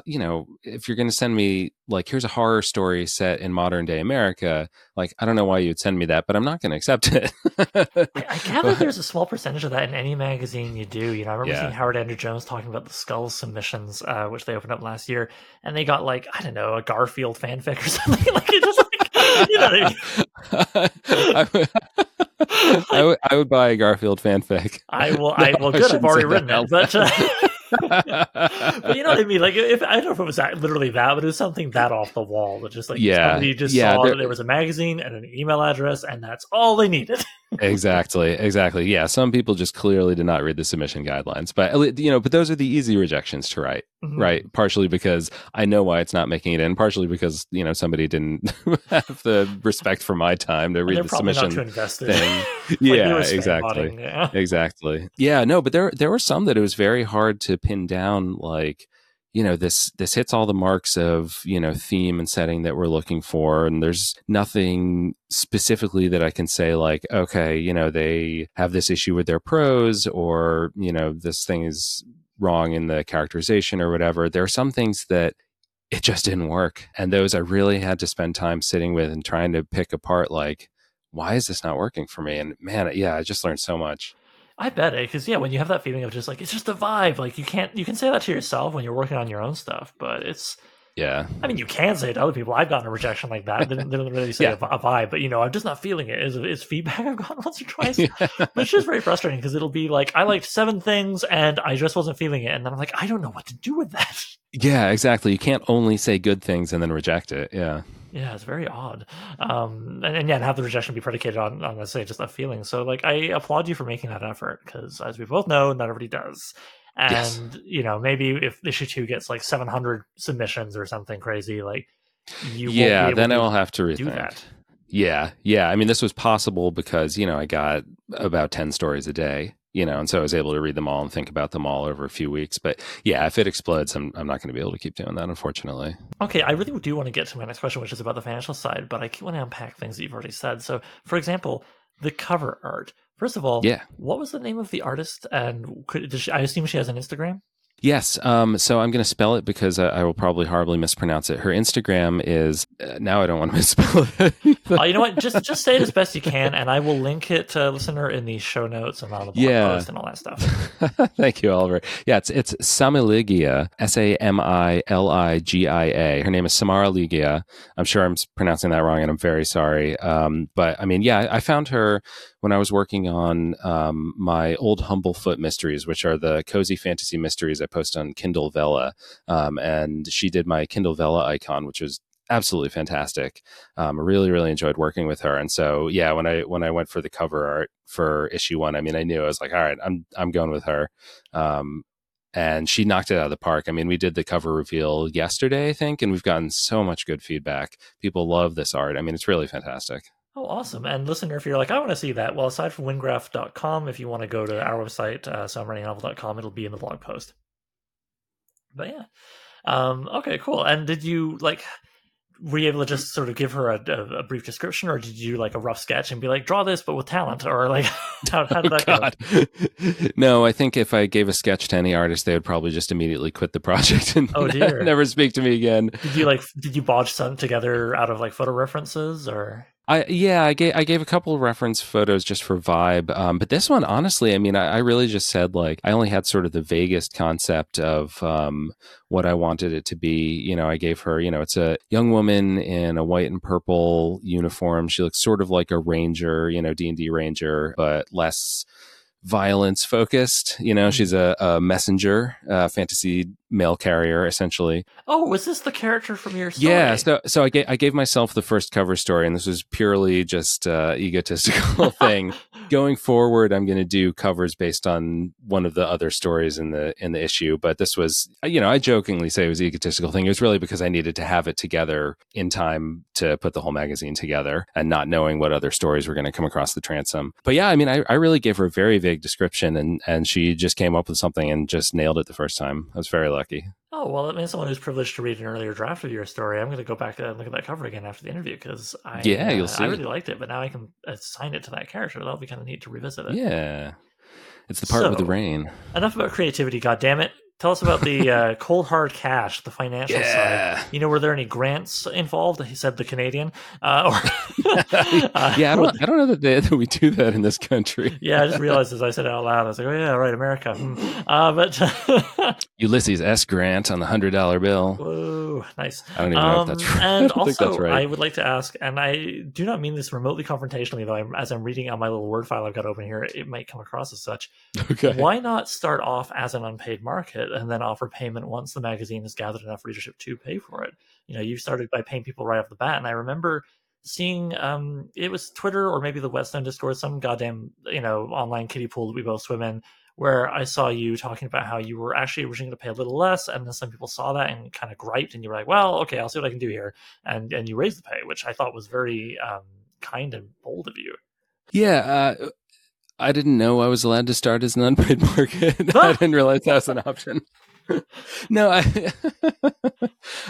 you know if you're going to send me like here's a horror story set in modern day america like i don't know why you'd send me that but i'm not going to accept it I, I *laughs* gather there's a small percentage of that in any magazine you do you know i remember yeah. seeing howard andrew jones talking about the skull submissions uh, which they opened up last year and they got like i don't know a garfield fanfic or *laughs* something like it just like you know what i mean I would, I would, buy a Garfield fanfic. I will. I will. Good. I've already written it, but. Uh, *laughs* but you know what I mean? Like, if I don't know if it was that, literally that, but it was something that off the wall that just like yeah, somebody just yeah, saw that there was a magazine and an email address, and that's all they needed. *laughs* exactly, exactly. Yeah, some people just clearly did not read the submission guidelines, but you know, but those are the easy rejections to write, mm-hmm. right? Partially because I know why it's not making it in, partially because you know somebody didn't *laughs* have the respect for my time to read the submission thing. *laughs* yeah, exactly, *laughs* yeah. exactly. Yeah, no, but there there were some that it was very hard to pin down like you know this this hits all the marks of you know theme and setting that we're looking for and there's nothing specifically that i can say like okay you know they have this issue with their prose or you know this thing is wrong in the characterization or whatever. There are some things that it just didn't work and those i really had to spend time sitting with and trying to pick apart like why is this not working for me? And man yeah i just learned so much I bet it because yeah, when you have that feeling of just like it's just a vibe, like you can't you can say that to yourself when you're working on your own stuff, but it's yeah. I mean, you can say it to other people. I've gotten a rejection like that. Didn't, didn't really say yeah. a, a, vibe, but you know, I'm just not feeling it. Is is feedback *laughs* I've gotten once or twice, yeah. but it's just very frustrating because it'll be like I liked seven things and I just wasn't feeling it, and then I'm like, I don't know what to do with that. *laughs* Yeah, exactly. You can't only say good things and then reject it. Yeah. Yeah, it's very odd. Um, and, and yeah, and have the rejection be predicated on, on let's say, just a feeling. So, like, I applaud you for making that effort because, as we both know, not everybody does. And, yes. you know, maybe if issue two gets like 700 submissions or something crazy, like, you yeah, then I will have to rethink. do that. Yeah, yeah. I mean, this was possible because, you know, I got about 10 stories a day you know, and so I was able to read them all and think about them all over a few weeks. But yeah, if it explodes, I'm, I'm not going to be able to keep doing that, unfortunately. Okay, I really do want to get to my next question, which is about the financial side, but I want to unpack things that you've already said. So, for example, the cover art. First of all, yeah. what was the name of the artist? And could, she, I assume she has an Instagram? Yes. Um, so I'm going to spell it because I, I, will probably horribly mispronounce it. Her Instagram is uh, now I don't want to *laughs* misspell it. oh, you know what? Just just say it as best you can, and I will link it to listener in the show notes and on the blog yeah. post and all that stuff. *laughs* Thank you, Oliver. Yeah, it's it's Samiligia, S A M I L I G I A. Her name is Samara Ligia. I'm sure I'm pronouncing that wrong, and I'm very sorry. Um, but I mean, yeah, I found her when I was working on um, my old Humblefoot mysteries, which are the cozy fantasy mysteries I post on Kindle Vella. Um, and she did my Kindle Vella icon, which was absolutely fantastic. Um, I really, really enjoyed working with her. And so, yeah, when I when I went for the cover art for issue one, I mean, I knew I was like, all right, I'm I'm going with her. Um, and she knocked it out of the park. I mean, we did the cover reveal yesterday, I think, and we've gotten so much good feedback. People love this art. I mean, it's really fantastic. Oh, awesome. And listener, if you're like, I want to see that, well, aside from wyngraf.com, if you want to go to our website, uh, soimwritinganovel.com, it'll be in the blog post. But yeah. Um, okay, cool. And did you, like, were you able to just sort of give her a, a, a, brief description, or did you like a rough sketch and be like, draw this but with talent, or like *laughs* how, how did that oh, go? *laughs* no, I think if I gave a sketch to any artist, they would probably just immediately quit the project and oh, *laughs* dear. never speak to me again. Did you like did you bodge some together out of like photo references or? I yeah, I gave I gave a couple of reference photos just for vibe, um, but this one, honestly, I mean, I, I, really just said like I only had sort of the vaguest concept of um, what I wanted it to be. You know, I gave her, you know, it's a young woman in a white and purple uniform. She looks sort of like a ranger, you know, D and D ranger, but less violence focused. You know, mm-hmm. she's a, a messenger, a fantasy mail carrier, essentially. Oh, was this the character from your story? Yeah. So, so I gave I gave myself the first cover story, and this was purely just uh, egotistical *laughs* thing. going forward, I'm going to do covers based on one of the other stories in the in the issue. But this was, you know, I jokingly say it was an egotistical thing. It was really because I needed to have it together in time to put the whole magazine together, and not knowing what other stories were going to come across the transom. But yeah, I mean, I, I really gave her a very vague description, and and she just came up with something and just nailed it the first time. I was very lucky. Oh well, I mean, someone who's privileged to read an earlier draft of your story, I'm going to go back and look at that cover again after the interview because I yeah, you'll uh, see. I really liked it, but now I can assign it to that character. That'll be kind of neat to revisit it. Yeah, it's the part so, with the rain. Enough about creativity. God damn it! Tell us about the uh, *laughs* cold hard cash, the financial yeah. side. You know, were there any grants involved? He said the Canadian. Uh, or, uh, *laughs* *laughs* yeah, I don't, I don't know that, they, that we do that in this country. yeah, I just realized as I said it out loud, I was like, oh yeah, right, America. Hmm. Uh, but Ulysses S. Grant on the hundred dollar bill. Whoa, nice. I don't even um, know if that's right. And also, right. I would like to ask, and I do not mean this remotely confrontationally, though. I'm, as I'm reading on my little word file I've got open here, it might come across as such. Okay. Why not start off as an unpaid market and then offer payment? once the magazine has gathered enough readership to pay for it. You know, you started by paying people right off the bat, and I remember seeing um it was Twitter or maybe the West End Discord, some goddamn you know online kiddie pool that we both swim in, where I saw you talking about how you were actually originally going to pay a little less, and then some people saw that and kind of griped, and you were like, well, okay, I'll see what I can do here, and and you raised the pay, which I thought was very um, kind and bold of you. Yeah, uh, I didn't know I was allowed to start as an unpaid *laughs* market. *laughs* I didn't realize that was an option. *laughs* no, I,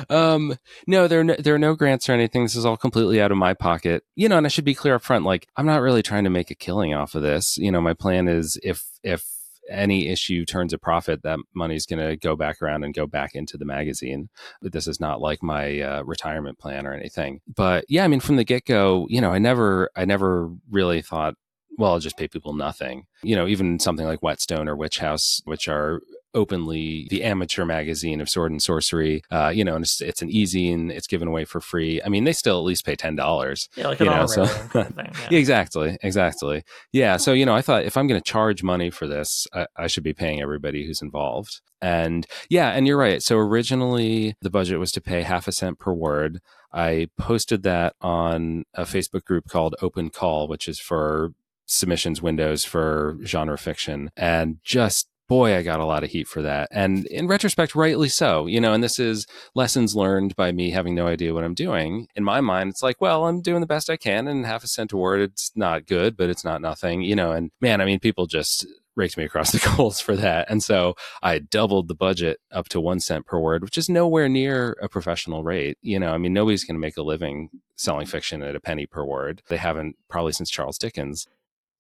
um, no, there, are no, there are no grants or anything. This is all completely out of my pocket, you know, and I should be clear up front. Like, I'm not really trying to make a killing off of this. You know, my plan is if, if, any issue turns a profit, that money's going to go back around and go back into the magazine. But this is not like my uh, retirement plan or anything. But yeah, I mean, from the get go, you know, I never, I never really thought, well, I'll just pay people nothing. You know, even something like Whetstone or Witch House, which are openly the amateur magazine of sword and sorcery. Uh, you know, and it's, it's, an easy and it's given away for free. I mean, they still at least pay ten dollars. Yeah, like you know, so kind of thing, yeah. exactly, exactly. Yeah, so you know, I thought if I'm going to charge money for this, I, I should be paying everybody who's involved. And yeah, and you're right. So originally the budget was to pay half a cent per word. I posted that on a Facebook group called Open Call, which is for submissions windows for genre fiction and just boy, I got a lot of heat for that. And in retrospect, rightly so, you know, and this is lessons learned by me having no idea what I'm doing. In my mind, it's like, well, I'm doing the best I can and half a cent a word. It's not good, but it's not nothing, you know, and man, I mean, people just raked me across *laughs* the coals for that. And so I doubled the budget up to one cent per word, which is nowhere near a professional rate. You know, I mean, nobody's going to make a living selling fiction at a penny per word. They haven't probably since Charles Dickens.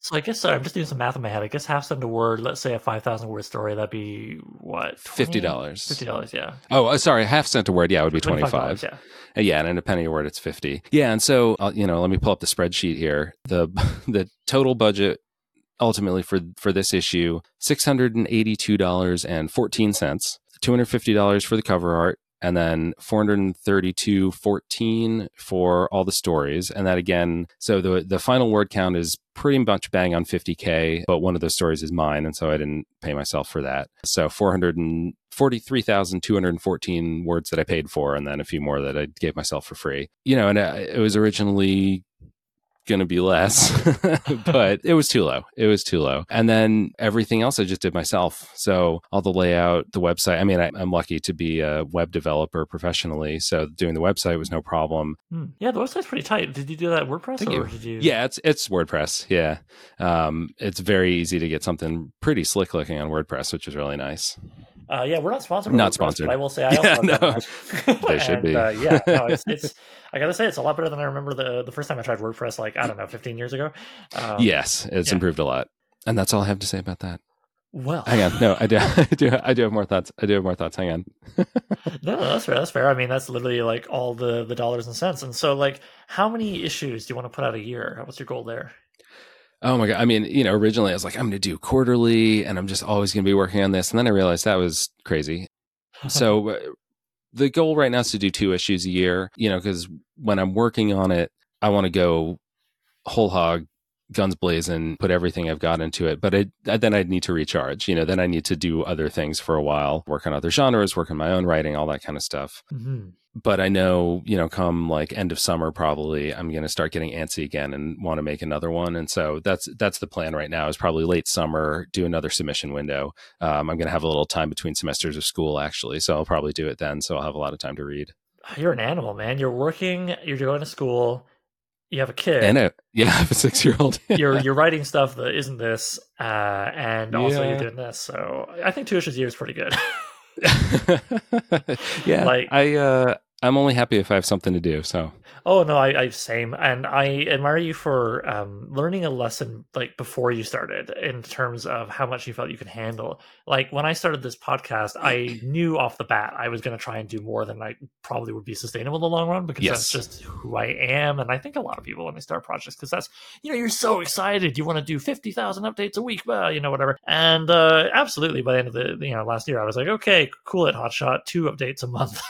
So I guess sorry, I'm just doing some math in my head. I guess half cent a word. Let's say a five thousand word story. That'd be what fifty dollars. Fifty dollars, yeah. Oh, uh, sorry, half cent a word. Yeah, it would be twenty five. Yeah. Uh, yeah, and in a penny a word, it's fifty. Yeah, and so uh, you know, let me pull up the spreadsheet here. The *laughs* the total budget ultimately for for this issue six hundred and eighty two dollars and fourteen cents. Two hundred fifty dollars for the cover art, and then 432.14 for all the stories. And that again, so the the final word count is pretty much bang on 50k, but one of those stories is mine, and so I didn't pay myself for that. So 443,214 words that I paid for, and then a few more that I gave myself for free. You know, and uh, it was originally going to be less, *laughs* but it was too low. It was too low. And then everything else I just did myself. So all the layout, the website. I mean, I, am lucky to be a web developer professionally. So doing the website was no problem. Hmm. Yeah, the website's pretty tight. Did you do that WordPress Thank or you. did you? Yeah, it's it's WordPress. Yeah, um, it's very easy to get something pretty slick looking on WordPress, which is really nice. Uh, yeah, we're not sponsored. Not sponsored. I will say I *laughs* yeah, no. *laughs* they should and, be. Uh, yeah, no, it's, *laughs* it's, I gotta say it's a lot better than I remember the the first time I tried WordPress. Like I don't know, fifteen years ago. Um, yes, it's yeah. improved a lot, and that's all I have to say about that. Well, hang on. No, I do, I do. I do have more thoughts. I do have more thoughts. Hang on. no, no, that's fair. That's fair. I mean, that's literally like all the the dollars and cents. And so, like, how many issues do you want to put out a year? What's your goal there? Oh my god! I mean, you know, originally I was like, I'm going to do quarterly, and I'm just always going to be working on this, and then I realized that was crazy. so *laughs* uh, the goal right now is to do two issues a year. You know, because when I'm working on it, I want to go whole hog, guns blazing, put everything I've got into it. But I, then I'd need to recharge. You know, then I need to do other things for a while, work on other genres, work on my own writing, all that kind of stuff. Mm-hmm. But I know, you know, come like end of summer, probably I'm going to start getting antsy again and want to make another one. And so that's that's the plan right now. Is probably late summer, do another submission window. Um, I'm going to have a little time between semesters of school actually, so I'll probably do it then. So I'll have a lot of time to read. You're an animal, man. You're working. You're going to school. You have a kid, and a, yeah, *laughs* I have a six year old. *laughs* you're you're writing stuff that isn't this, uh, and also yeah. you're doing this. So I think a year is pretty good. *laughs* *laughs* yeah, like I uh, I'm only happy if I have something to do. So Oh no, I, I same, and I admire you for um, learning a lesson like before you started in terms of how much you felt you could handle. Like when I started this podcast, I *clears throat* knew off the bat I was going to try and do more than I probably would be sustainable in the long run because yes. that's just who I am, and I think a lot of people when they start projects because that's you know you're so excited you want to do fifty thousand updates a week, well, you know whatever, and uh, absolutely by the end of the you know last year I was like okay cool at Hotshot two updates a month.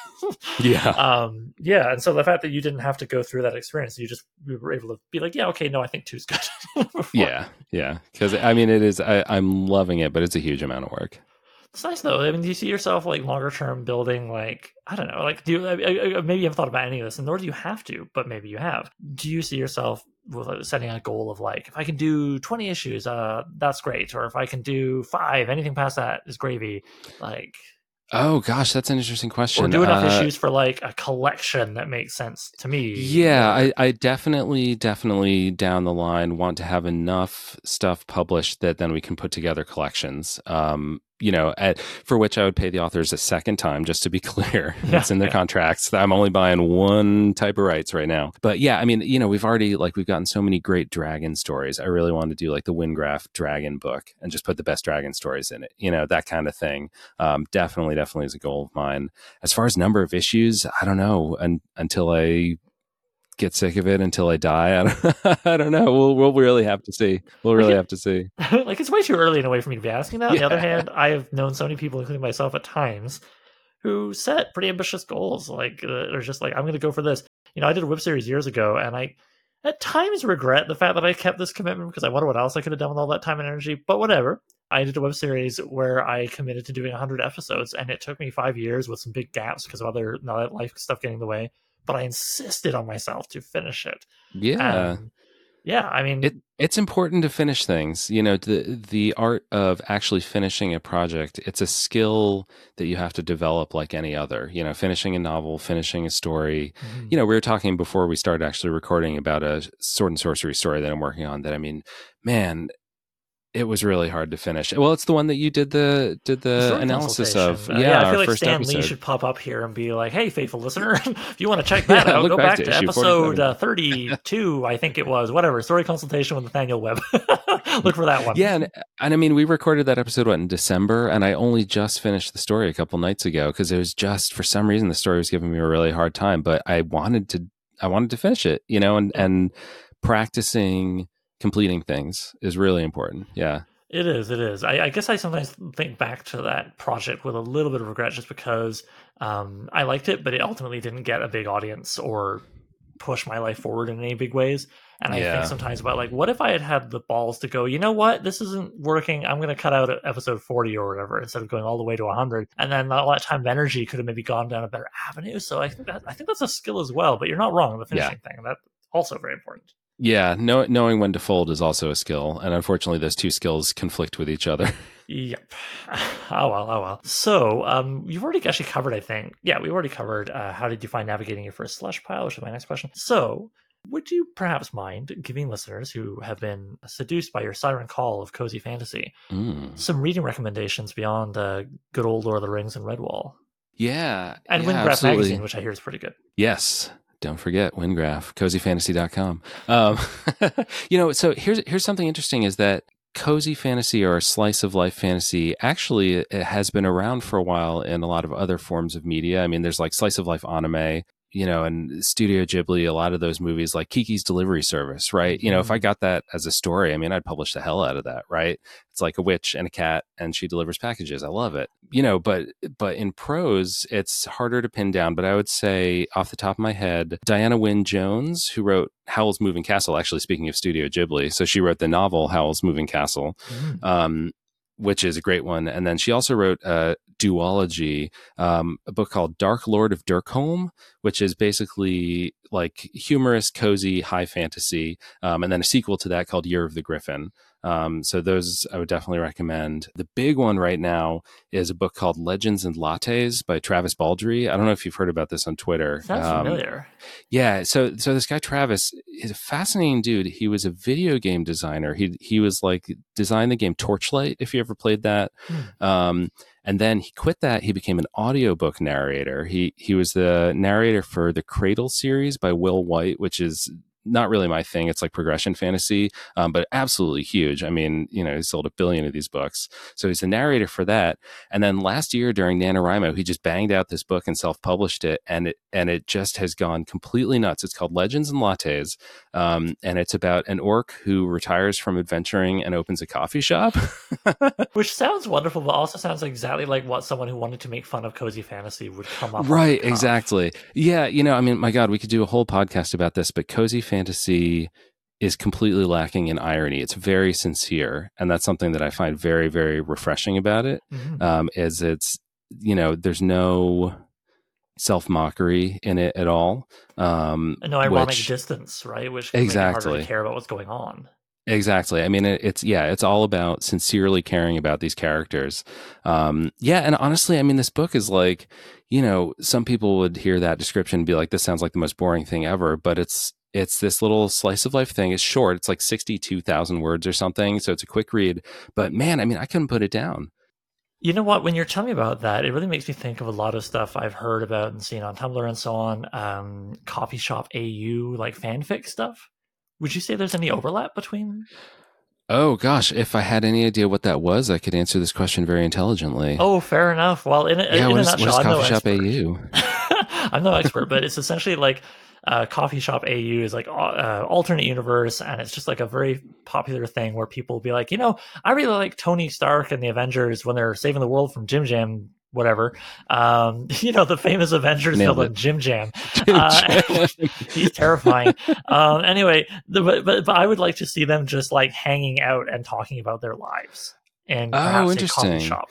yeah, *laughs* um, yeah, and so the fact that you didn't have to go through that experience. You just we were able to be like, yeah, okay, no, I think two's good. *laughs* yeah, yeah, because I mean, it is. I, I'm loving it, but it's a huge amount of work. It's nice though. I mean, do you see yourself like longer term building? Like, I don't know. Like, do you, I, I, maybe you haven't thought about any of this, and nor do you have to, but maybe you have. Do you see yourself with uh, setting a goal of like, if I can do twenty issues, uh, that's great, or if I can do five, anything past that is gravy. Like, Oh gosh, that's an interesting question. Or do enough uh, issues for like a collection that makes sense to me. Yeah, I, I, definitely, definitely down the line want to have enough stuff published that then we can put together collections. Um, you know, at, for which I would pay the authors a second time, just to be *laughs* clear. It's in their contracts. I'm only buying one type of rights right now. But yeah, I mean, you know, we've already, like, we've gotten so many great dragon stories. I really want to do like the Wyngraf dragon book and just put the best dragon stories in it, you know, that kind of thing. Um, definitely, definitely is a goal of mine. As far as number of issues, I don't know. Until I get sick of it until I die. *laughs* I don't, I don't know. We'll we'll really have to see. We'll really have to see. *laughs* like it's way too early in a way for me to be asking that. On the other hand, I have known so many people, including myself, at times, who set pretty ambitious goals. Like uh, they're just like, I'm going to go for this. You know, I did a web series years ago, and I at times regret the fact that I kept this commitment because I wonder what else I could have done with all that time and energy. But whatever. I did a web series where I committed to doing 100 episodes, and it took me five years with some big gaps because of other life stuff getting in the way but I insisted on myself to finish it. Yeah. Um, yeah, I mean, it, it's important to finish things. You know, the the art of actually finishing a project. It's a skill that you have to develop like any other. You know, finishing a novel, finishing a story. Mm-hmm. You know, we were talking before we started actually recording about a sword and sorcery story that I'm working on. That I mean, man, it was really hard to finish. Well, it's the one that you did the did the analysis of. Uh, yeah, yeah, I feel like Stan episode. Lee should pop up here and be like, "Hey, faithful listener, *laughs* if you want to check *laughs* that yeah, out, go back, back to, to episode uh, thirty-two, I think it was. Whatever, story consultation with Nathaniel Webb. *laughs* Look for that one. Yeah, and, and I mean, we recorded that episode what in December, and I only just finished the story a couple nights ago because it was just for some reason the story was giving me a really hard time, but I wanted to, I wanted to finish it, you know, and and practicing completing things is really important. Yeah. It is. It is. I, I, guess I sometimes think back to that project with a little bit of regret, just because um, I liked it, but it ultimately didn't get a big audience or push my life forward in any big ways. And I yeah. think sometimes about like, what if I had had the balls to go, you know what, this isn't working. I'm going to cut out episode 40 or whatever instead of going all the way to 100. And then all that time of energy could have maybe gone down a better avenue. So I think that I think that's a skill as well. But you're not wrong. The finishing yeah. thing that's also very important. Yeah, know, knowing when to fold is also a skill, and unfortunately, those two skills conflict with each other. *laughs* Yep. *sighs* Oh well. Oh well. So, um, you've already actually covered. I think. Yeah, we already covered. Uh, how did you find navigating your first slush pile? Which is my next question. So, would you perhaps mind giving listeners who have been seduced by your siren call of cozy fantasy mm. some reading recommendations beyond uh, good old Lord of the Rings and Redwall? Yeah, and yeah, Wyngraf magazine, which I hear is pretty good. Yes, don't forget Wyngraf, cozyfantasy.com. Um, *laughs* you know, so here's here's something interesting is that cozy fantasy or slice of life fantasy actually has been around for a while in a lot of other forms of media. I mean, there's like slice of life anime, you know, and Studio Ghibli, a lot of those movies like Kiki's Delivery Service, right? You know, mm-hmm. if I got that as a story, I mean, I'd publish the hell out of that, right? It's like a witch and a cat and she delivers packages. I love it. You know, but but in prose, it's harder to pin down, but I would say off the top of my head, Diana Wynne Jones, who wrote Howl's Moving Castle, actually speaking of Studio Ghibli, so she wrote the novel Howl's Moving Castle. Mm-hmm. Um, which is a great one. And then she also wrote uh, duology, um, a book called Dark Lord of Derkholm, which is basically like humorous, cozy, high fantasy, um, and then a sequel to that called Year of the Griffin. Um, so those I would definitely recommend. The big one right now is a book called Legends and Lattes by Travis Baldree. I don't know if you've heard about this on Twitter. Sounds um, familiar. Yeah. So so this guy Travis is a fascinating dude. He was a video game designer. He he was like designed the game Torchlight. If you ever played that. Hmm. Um, and then he quit that. He became an audiobook narrator. He he was the narrator for the Cradle series by Will Wight, which is not really my thing. It's like progression fantasy, um, but absolutely huge. I mean, you know, he sold a billion of these books. So he's the narrator for that. And then last year during NaNoWriMo, he just banged out this book and self-published it. And it, and it just has gone completely nuts. It's called Legends and Lattes. Um, and it's about an orc who retires from adventuring and opens a coffee shop. *laughs* Which sounds wonderful, but also sounds exactly like what someone who wanted to make fun of cozy fantasy would come up Right, exactly. Yeah, you know, I mean, my God, we could do a whole podcast about this, but cozy fantasy is completely lacking in irony. It's very sincere, and that's something that I find very, very refreshing about it. Mm-hmm. Um, is it's you know there's no self mockery in it at all. Um, no ironic which, distance, right? Which exactly care about what's going on. Exactly. I mean, it, it's yeah, it's all about sincerely caring about these characters. Um, yeah, and honestly, I mean, this book is like, you know, some people would hear that description and be like, "This sounds like the most boring thing ever," but it's it's this little slice of life thing. It's short. It's like 62,000 words or something. So it's a quick read. But man, I mean, I couldn't put it down. You know what? When you're telling me about that, it really makes me think of a lot of stuff I've heard about and seen on Tumblr and so on. Um, coffee shop AU, like fanfic stuff. Would you say there's any overlap between? Oh gosh, if I had any idea what that was, I could answer this question very intelligently. Oh, fair enough. Well, in, yeah, in what a is, nutshell, what is Coffee Shop AU? *laughs* I'm no expert, but it's essentially like uh, Coffee Shop AU is like uh, alternate universe, and it's just like a very popular thing where people will be like, you know, I really like Tony Stark and the Avengers when they're saving the world from Jim Jam whatever. Um, *laughs* you know, the famous Avengers Nailed villain, Jim Jam. *laughs* Jim uh, Jam. *laughs* he's terrifying. um, anyway, the, but, but, but I would like to see them just like hanging out and talking about their lives and oh, interesting. a coffee shop.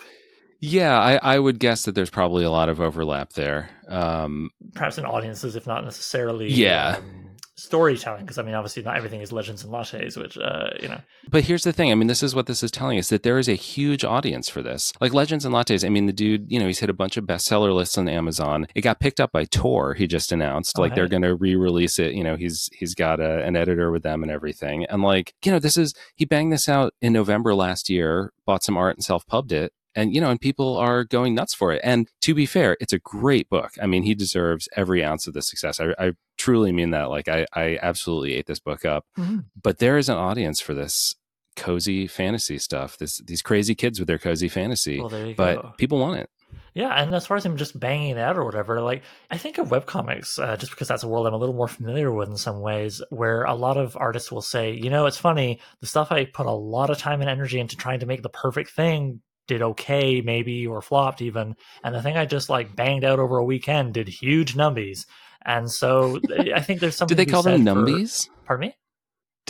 Yeah, I, I would guess that there's probably a lot of overlap there. Um, perhaps in audiences, if not necessarily. Yeah. Um, storytelling because i mean obviously not everything is legends and lattes which uh you know but here's the thing i mean this is what this is telling us that there is a huge audience for this like legends and lattes i mean the dude you know he's hit a bunch of bestseller lists on amazon it got picked up by tor he just announced oh, like hey. they're going to re-release it you know he's he's got a, an editor with them and everything and like you know this is he banged this out in november last year bought some art and self-pubbed it and you know and people are going nuts for it. And to be fair it's a great book. I mean he deserves every ounce of the success. I, I truly mean that. Like I, I absolutely ate this book up. Mm-hmm. but there is an audience for this cozy fantasy stuff this these crazy kids with their cozy fantasy well, but go. people want it. Yeah, and as far as him just banging it out or whatever, like I think of webcomics, uh, just because that's a world I'm a little more familiar with in some ways, where a lot of artists will say, you know, it's funny, the stuff I put a lot of time and energy into trying to make the perfect thing did okay maybe or flopped even. And the thing i just like banged out over a weekend did huge numbies. And so i think there's something *laughs* did they call them numbies for, pardon me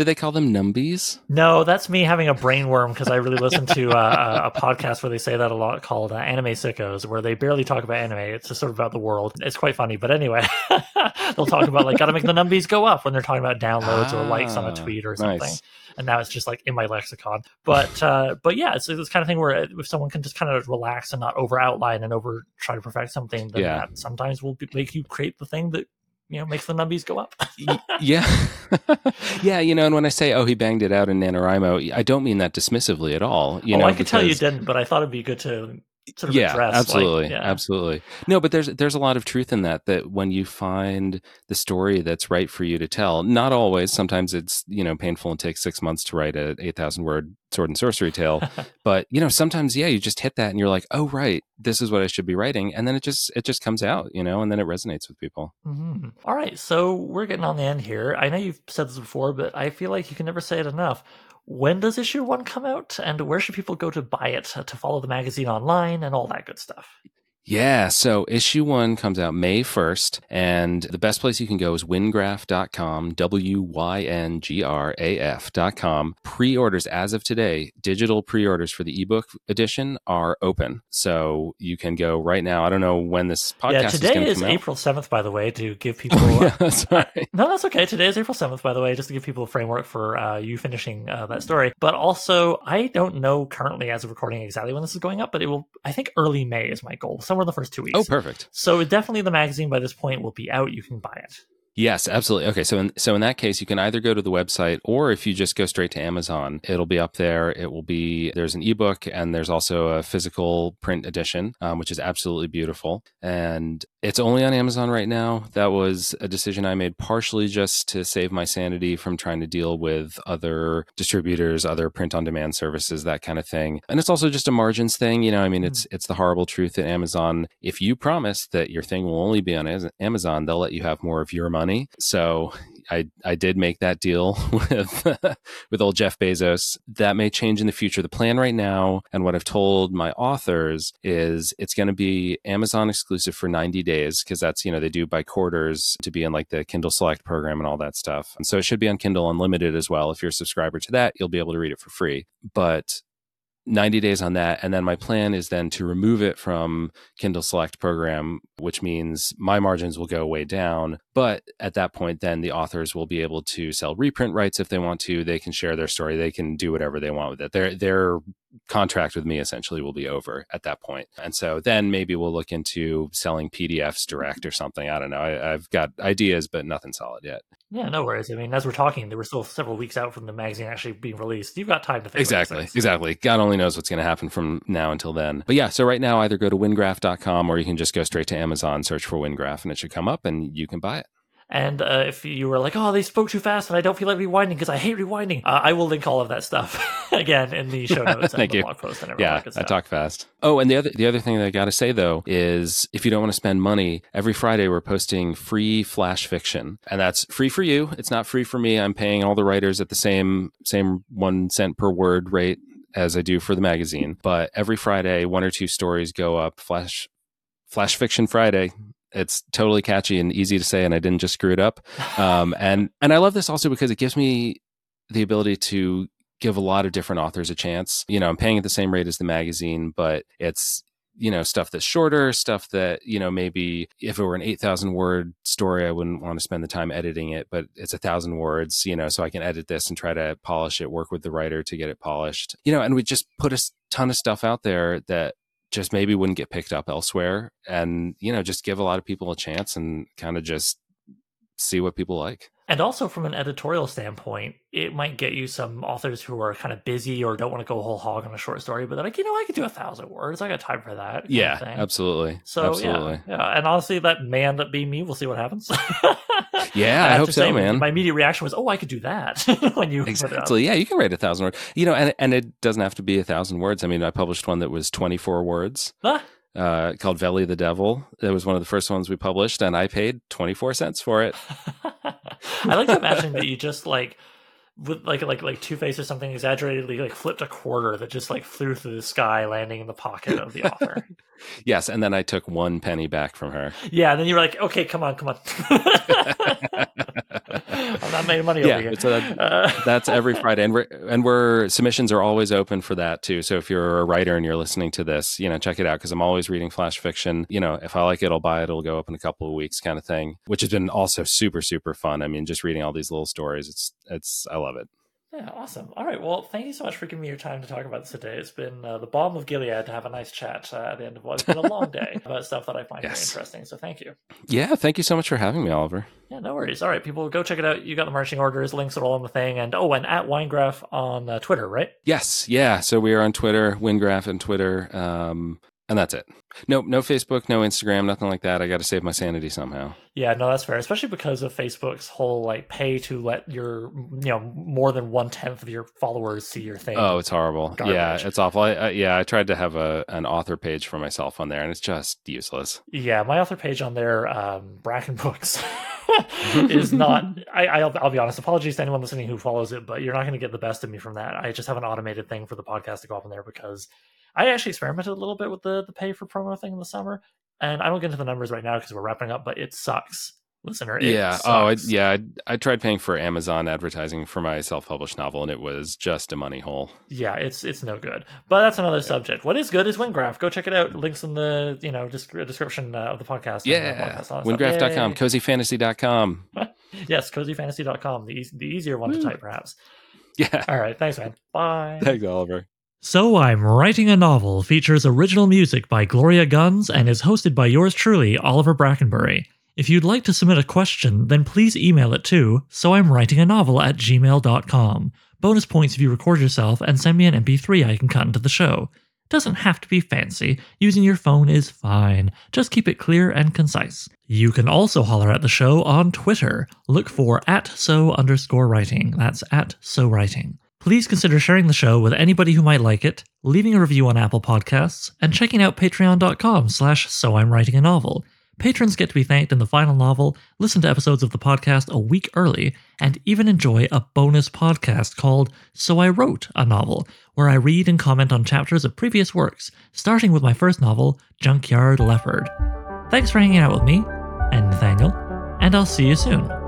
do they call them numbies? No, that's me having a brainworm because I really listen to uh, a, podcast where they say that a lot called uh, Anime Sickos, where they barely talk about anime. It's just sort of about the world. It's quite funny. But anyway, *laughs* they'll talk about like, got to make the numbies go up when they're talking about downloads ah, or likes on a ah, tweet or something. Nice. And now it's just like in my lexicon. But uh, but yeah, it's this kind of thing where if someone can just kind of relax and not over outline and over try to perfect something, then yeah. that sometimes will be, make you create the thing that you know makes the numbies go up. *laughs* yeah, *laughs* yeah. You know, and when I say, "Oh, he banged it out in NaNoWriMo," I don't mean that dismissively at all. You oh, know, I could tell you didn't, but I thought it'd be good to sort of yeah, address. Absolutely, like, yeah. absolutely. No, but there's there's a lot of truth in that. That when you find the story that's right for you to tell, not always. Sometimes it's you know painful and takes six months to write a eight thousand word sword and sorcery tale. *laughs* but you know sometimes yeah, you just hit that and you're like, oh right, this is what I should be writing, and then it just it just comes out, you know, and then it resonates with people. Mm-hmm. All right, so we're getting on the end here. I know you've said this before, but I feel like you can never say it enough when does issue one come out and where should people go to buy it uh, to follow the magazine online and all that good stuff Yeah, so issue one comes out May 1st, and the best place you can go is wyngraf.com, W Y N G R A F.com. Pre orders as of today, digital pre orders for the ebook edition are open. So you can go right now. I don't know when this podcast yeah, today is, is April 7th, by the way, to give *laughs* people. Oh, yeah, *laughs* sorry. No, that's okay. Today is April 7th, by the way, just to give people a framework for uh, you finishing uh, that story. But also, I don't know currently as of recording exactly when this is going up, but it will, I think early May is my goal, somewhere in the first two weeks. Oh, perfect. So definitely the magazine by this point will be out. You can buy it. Yes, absolutely. Okay, so in, so in that case, you can either go to the website or if you just go straight to Amazon, it'll be up there. It will be there's an ebook and there's also a physical print edition, um, which is absolutely beautiful. And it's only on Amazon right now. That was a decision I made partially just to save my sanity from trying to deal with other distributors, other print on demand services, that kind of thing. And it's also just a margins thing. You know, I mean, it's it's the horrible truth that Amazon, if you promise that your thing will only be on Amazon, they'll let you have more of your money money. So I I did make that deal *laughs* with with old Jeff Bezos. That may change in the future. The plan right now, and what I've told my authors is it's going to be Amazon exclusive for 90 days because that's you know they do by quarters to be in like the Kindle Select program and all that stuff. And so it should be on Kindle Unlimited as well. If you're a subscriber to that, you'll be able to read it for free. But 90 days on that. And then my plan is then to remove it from Kindle Select program, which means my margins will go way down. But at that point, then the authors will be able to sell reprint rights if they want to. They can share their story. They can do whatever they want with it. Their, their contract with me essentially will be over at that point. And so then maybe we'll look into selling PDFs direct or something. I don't know. I, I've got ideas, but nothing solid yet. Yeah, no worries. I mean, as we're talking, there were still several weeks out from the magazine actually being released. You've got time to think. Exactly, exactly. God only knows what's going to happen from now until then. But yeah, so right now, either go to wyngraf.com or you can just go straight to Amazon, search for Wyngraf, and it should come up, and you can buy it. And uh, if you were like, oh, they spoke too fast and I don't feel like rewinding because I hate rewinding, uh, I will link all of that stuff *laughs* again in the show *laughs* notes Thank and you. blog post and everything. Yeah, I talk fast. Oh, and the other the other thing that I got to say though is if you don't want to spend money, every Friday we're posting free flash fiction, and that's free for you. It's not free for me. I'm paying all the writers at the same same one cent per word rate as I do for the magazine. But every Friday, one or two stories go up. Flash Flash Fiction Friday it's totally catchy and easy to say and i didn't just screw it up. Um, *laughs* and and i love this also because it gives me the ability to give a lot of different authors a chance. You know i'm paying at the same rate as the magazine but it's you know stuff that's shorter stuff that you know maybe if it were an 8000 word story i wouldn't want to spend the time editing it but it's a thousand words you know so i can edit this and try to polish it work with the writer to get it polished. You know and we just put a ton of stuff out there that just maybe wouldn't get picked up elsewhere and you know just give a lot of people a chance and kind of just see what people like and also from an editorial standpoint it might get you some authors who are kind of busy or don't want to go whole hog on a short story but they're like you know i could do a thousand words. I got time for that yeah absolutely. So absolutely. yeah yeah. And honestly that may end up being me we'll see what happens. *laughs* Yeah i, I hope so man. my immediate reaction was oh i could do that *laughs* when you exactly. Yeah you can write a thousand words. You know and, and it doesn't have to be a thousand words. I mean i published one that was 24 words. Huh? Uh, called Veli the Devil. It was one of the first ones we published, and I paid 24 cents for it. *laughs* I like to imagine that you just like with like like like Two Face or something exaggeratedly like flipped a quarter that just like flew through the sky, landing in the pocket of the author. *laughs* yes, and then I took one penny back from her. Yeah, and then you were like, "Okay, come on, come on." *laughs* *laughs* I'm not making money yeah, over here. So that, *laughs* uh, that's every *laughs* Friday, and we're and we're submissions are always open for that too. So if you're a writer and you're listening to this, you know, check it out because I'm always reading flash fiction. You know, if I like it, I'll buy it. It'll go up in a couple of weeks, kind of thing, which has been also super super fun. I mean, just reading all these little stories, it's it's I love it. Yeah, awesome. All right. Well, thank you so much for giving me your time to talk about this today. It's been uh, the bomb of Gilead to have a nice chat uh, at the end of what has been a long *laughs* day about stuff that I find yes. very interesting. So thank you. Yeah, thank you so much for having me, Oliver. Yeah, no worries. All right, people, go check it out. You got the marching orders, links are all on the thing. And oh, and at Wyngraf on uh, Twitter, right? Yes. Yeah. So we are on Twitter, Wyngraf and Twitter. Um, and that's it. No, no Facebook, no Instagram, nothing like that. I got to save my sanity somehow. Yeah, no, that's fair. Especially because of Facebook's whole like pay to let your you know more than one tenth of your followers see your thing. Oh, it's horrible. Garbage. Yeah, it's awful. I, I, yeah, I tried to have a an author page for myself on there, and it's just useless. Yeah, my author page on there, um, Bracken Books. *laughs* is not I, I'll, I'll be honest apologies to anyone listening who follows it but you're not going to get the best of me from that i just have an automated thing for the podcast to go up in there because I actually experimented a little bit with the the pay for promo thing in the summer. and I don't get into the numbers right now because we're wrapping up, but it sucks listener. yeah. Oh, I, yeah. I, I, tried paying for Amazon advertising for my self-published novel, and it was just a money hole. Yeah, it's it's no good. But that's another yeah. subject. What is good is Wyngraf. Go check it out. Links in the you know description uh, of the podcast. Yeah. The Wyngraf.com, cozyfantasy.com. *laughs* yes, cozyfantasy.com. The e- the easier one Woo. to type, perhaps. *laughs* Yeah. All right. Thanks, man. Bye. Thanks, Oliver. So I'm Writing a Novel features original music by Gloria Guns and is hosted by yours truly, Oliver Brackenbury. If you'd like to submit a question, then please email it to so I'm writing a novel at gmail.com. Bonus points if you record yourself and send me an MP3 I can cut into the show. Doesn't have to be fancy. Using your phone is fine. Just keep it clear and concise. You can also holler at the show on Twitter. Look for at so underscore writing. That's at so writing. Please consider sharing the show with anybody who might like it, leaving a review on Apple Podcasts, and checking out patreon.com slash so I'm writing a novel. Patrons get to be thanked in the final novel, listen to episodes of the podcast a week early, and even enjoy a bonus podcast called So I Wrote a Novel, where I read and comment on chapters of previous works, starting with my first novel, Junkyard Leopard. Thanks for hanging out with me, and Nathaniel, and I'll see you soon.